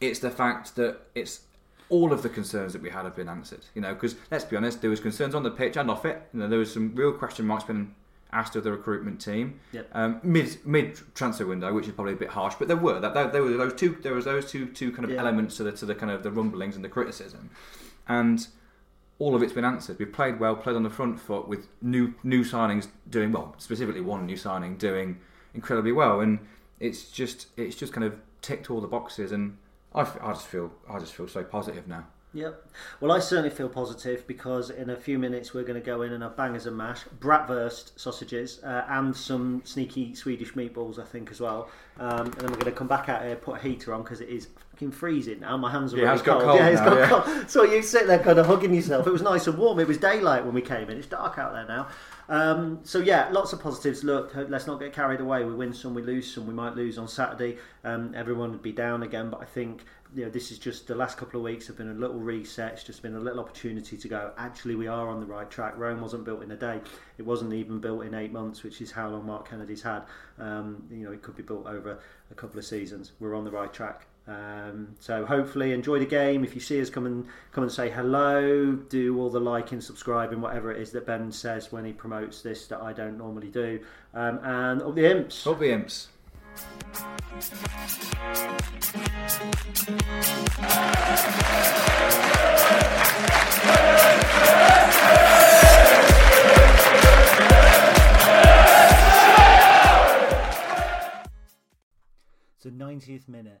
It's the fact that it's all of the concerns that we had have been answered. You know, because let's be honest, there was concerns on the pitch and off it. You know, there was some real question marks been asked of the recruitment team Yep. um, mid mid transfer window, which is probably a bit harsh, but there were that there, there were those two there was those two two kind of Yeah. elements to the to the kind of the rumblings and the criticism, and all of it's been answered. We've played well, played on the front foot with new new signings doing well, specifically one new signing doing incredibly well, and it's just it's just kind of ticked all the boxes, and I, just feel I just feel so positive now. Yep. Well, I certainly feel positive because in a few minutes we're going to go in and have bangers and mash, bratwurst sausages, uh, and some sneaky Swedish meatballs, I think, as well. Um, and then we're going to come back out here, put a heater on because it is fucking freezing now. My hands are Yeah, really cold. cold Yeah, it's now, got yeah. cold. So you sit there kind of hugging yourself. It was nice and warm. It was daylight when we came in. It's dark out there now. Um, so yeah, lots of positives. Look, let's not get carried away. We win some, we lose some. We might lose on Saturday. Um, everyone would be down again, but I think you know this is just the last couple of weeks have been a little reset. It's just been a little opportunity to go. Actually, we are on the right track. Rome wasn't built in a day. It wasn't even built in eight months, which is how long Mark Kennedy's had. Um, you know, it could be built over a couple of seasons. We're on the right track. Um, so hopefully enjoy the game. If you see us, come and come and say hello. Do all the liking, subscribing, whatever it is that Ben says when he promotes this that I don't normally do. Um, and up the imps. Up the imps. It's the 90th minute,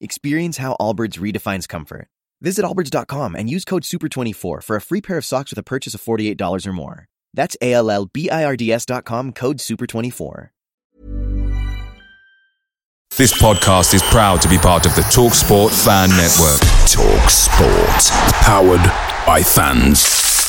Experience how Allbirds redefines comfort. Visit allbirds.com and use code SUPER24 for a free pair of socks with a purchase of $48 or more. That's A L L B I R D S.com code SUPER24. This podcast is proud to be part of the TalkSport Fan Network. Talk Sport. Powered by fans.